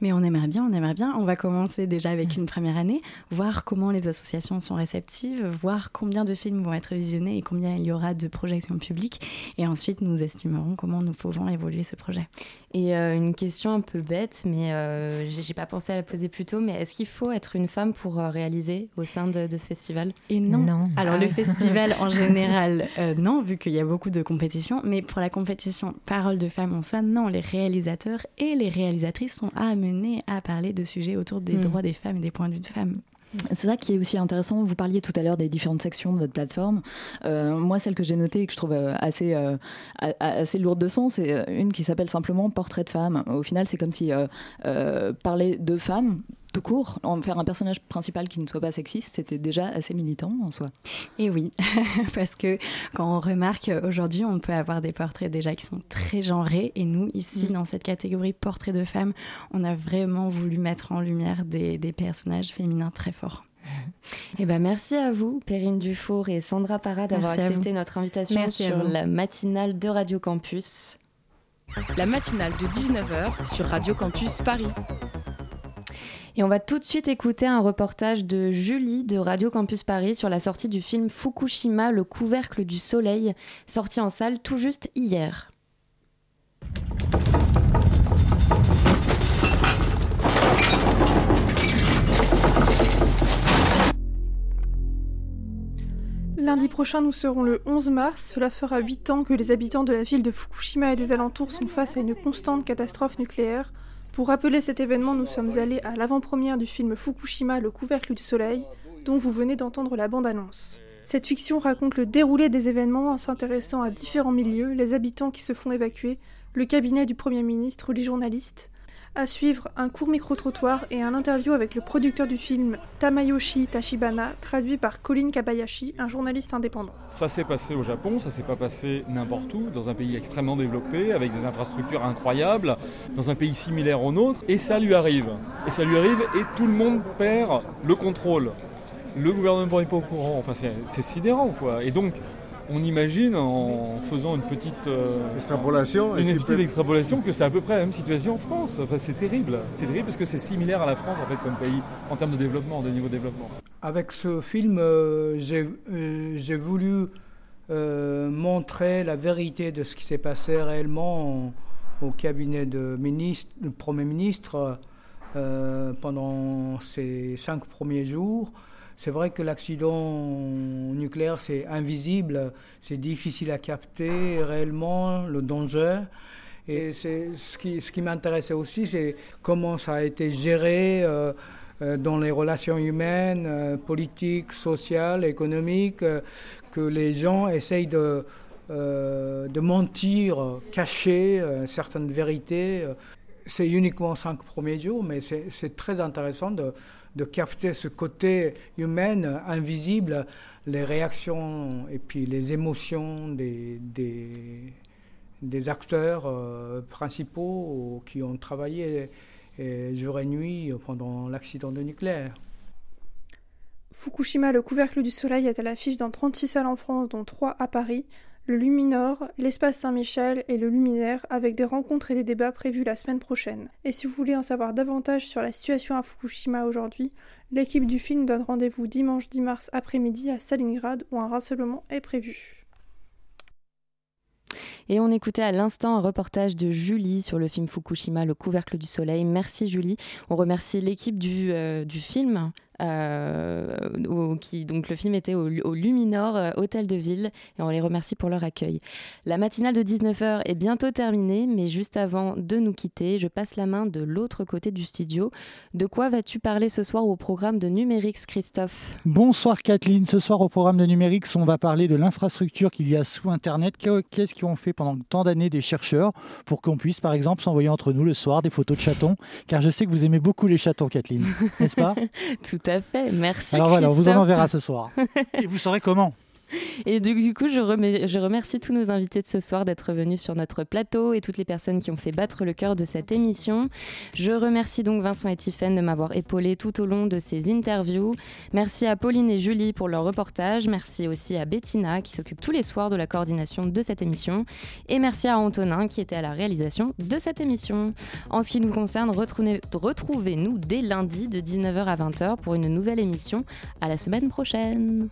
Mais on aimerait bien, on aimerait bien. On va commencer déjà avec une première année, voir comment les associations sont réceptives, voir combien de films vont être visionnés et combien il y aura de projections publiques. Et ensuite, nous estimerons comment nous pouvons évoluer ce projet.
Et une question un peu bête, mais j'ai pas pensé à la poser plus tôt, mais est-ce qu'il faut être une femme pour euh, réaliser au sein de, de ce festival?
Et non. Alors
Ah
le
oui.
festival en général, euh, non, vu qu'il y a beaucoup de compétitions. Mais pour la compétition Parole de femmes en soi, non, les réalisateurs et les réalisatrices sont amenés à parler de sujets autour des
Mm.
droits des femmes et des points de vue de femmes.
C'est ça qui est aussi intéressant. Vous parliez tout à l'heure des différentes sections de votre plateforme. Euh, moi, celle que j'ai notée et que je trouve assez, euh, assez lourde de sens, c'est une qui s'appelle simplement Portrait de femme. Au final, c'est comme si euh, euh, parler de femmes tout court, en faire un personnage principal qui ne soit pas sexiste, c'était déjà assez militant en soi.
Et oui, parce que quand on remarque euh, aujourd'hui, on peut avoir des portraits déjà qui sont très genrés. Et nous, ici,
Mm.
dans cette catégorie portrait de femmes, on a vraiment voulu mettre en lumière des, des personnages féminins très forts.
Eh ben, merci à vous, Perrine Dufour et Sandra Parra, d'avoir accepté notre invitation
Merci
sur la matinale de Radio Campus.
La matinale de 19h sur Radio Campus Paris.
Et on va tout de suite écouter un reportage de Julie de Radio Campus Paris sur la sortie du film Fukushima, le couvercle du soleil, sorti en salle tout juste hier.
Lundi prochain, nous serons le 11 mars. Cela fera 8 ans que les habitants de la ville de Fukushima et des alentours sont face à une constante catastrophe nucléaire. Pour rappeler cet événement, nous sommes allés à l'avant-première du film Fukushima, le couvercle du soleil, dont vous venez d'entendre la bande-annonce. Cette fiction raconte le déroulé des événements en s'intéressant à différents milieux, les habitants qui se font évacuer, le cabinet du Premier ministre les journalistes. À suivre, un court micro-trottoir et un interview avec le producteur du film Tamayoshi Tachibana, traduit par Colin Kabayashi, un journaliste indépendant.
Ça s'est passé au Japon, ça s'est pas passé n'importe où, dans un pays extrêmement développé, avec des infrastructures incroyables, dans un pays similaire au nôtre, et ça lui arrive. Et ça lui arrive et tout le monde perd le contrôle. Le gouvernement n'est pas au courant, enfin c'est sidérant quoi. Et donc on imagine en faisant une petite euh,
extrapolation,
une petite peut... extrapolation que c'est à peu près la même situation en France. Enfin, c'est terrible. C'est terrible parce que c'est similaire à la France en fait comme pays en termes de développement, de niveau de développement.
Avec ce film, euh, j'ai euh, voulu montrer la vérité de ce qui s'est passé réellement au cabinet de ministre, du Premier ministre pendant ces cinq premiers jours. C'est vrai que l'accident nucléaire, c'est invisible, c'est difficile à capter réellement, le danger. Et c'est ce qui, m'intéressait aussi, c'est comment ça a été géré euh, euh, dans les relations humaines, euh, politiques, sociales, économiques, que les gens essayent de, de mentir, cacher certaines vérités. C'est uniquement cinq premiers jours, mais c'est très intéressant de, de capter ce côté humain, invisible, les réactions et puis les émotions des, des, acteurs euh, principaux qui ont travaillé et, jour et nuit pendant l'accident de nucléaire.
Fukushima, le couvercle du soleil, est à l'affiche dans 36 salles en France, dont 3 à Paris le Luminor, l'espace Saint-Michel et le Luminaire avec des rencontres et des débats prévus la semaine prochaine. Et si vous voulez en savoir davantage sur la situation à Fukushima aujourd'hui, l'équipe du film donne rendez-vous dimanche 10 mars après-midi à Stalingrad où un rassemblement est prévu.
Et on écoutait à l'instant un reportage de Julie sur le film Fukushima, Le couvercle du soleil. Merci Julie. On remercie l'équipe du, euh, du film euh, qui, donc le film était au, Luminor euh, Hôtel de Ville et on les remercie pour leur accueil. La matinale de 19h est bientôt terminée, mais juste avant de nous quitter, je passe la main de l'autre côté du studio. De quoi vas-tu parler ce soir au programme de Numérix, Christophe?
Bonsoir Kathleen, ce soir au programme de Numérix, on va parler de l'infrastructure qu'il y a sous Internet. Qu'est-ce qu'ils ont fait pendant tant d'années des chercheurs pour qu'on puisse par exemple s'envoyer entre nous le soir des photos de chatons? Car je sais que vous aimez beaucoup les chatons Kathleen, n'est-ce pas?
Tout à fait. Merci.
Alors voilà, on vous en enverra ce soir. Et vous saurez comment.
Et du coup, je, remercie tous nos invités de ce soir d'être venus sur notre plateau et toutes les personnes qui ont fait battre le cœur de cette émission. Je remercie donc Vincent et Tiffaine de m'avoir épaulé tout au long de ces interviews. Merci à Pauline et Julie pour leur reportage. Merci aussi à Bettina qui s'occupe tous les soirs de la coordination de cette émission. Et merci à Antonin qui était à la réalisation de cette émission. En ce qui nous concerne, retrouvez-nous dès lundi de 19h à 20h pour une nouvelle émission. À la semaine prochaine.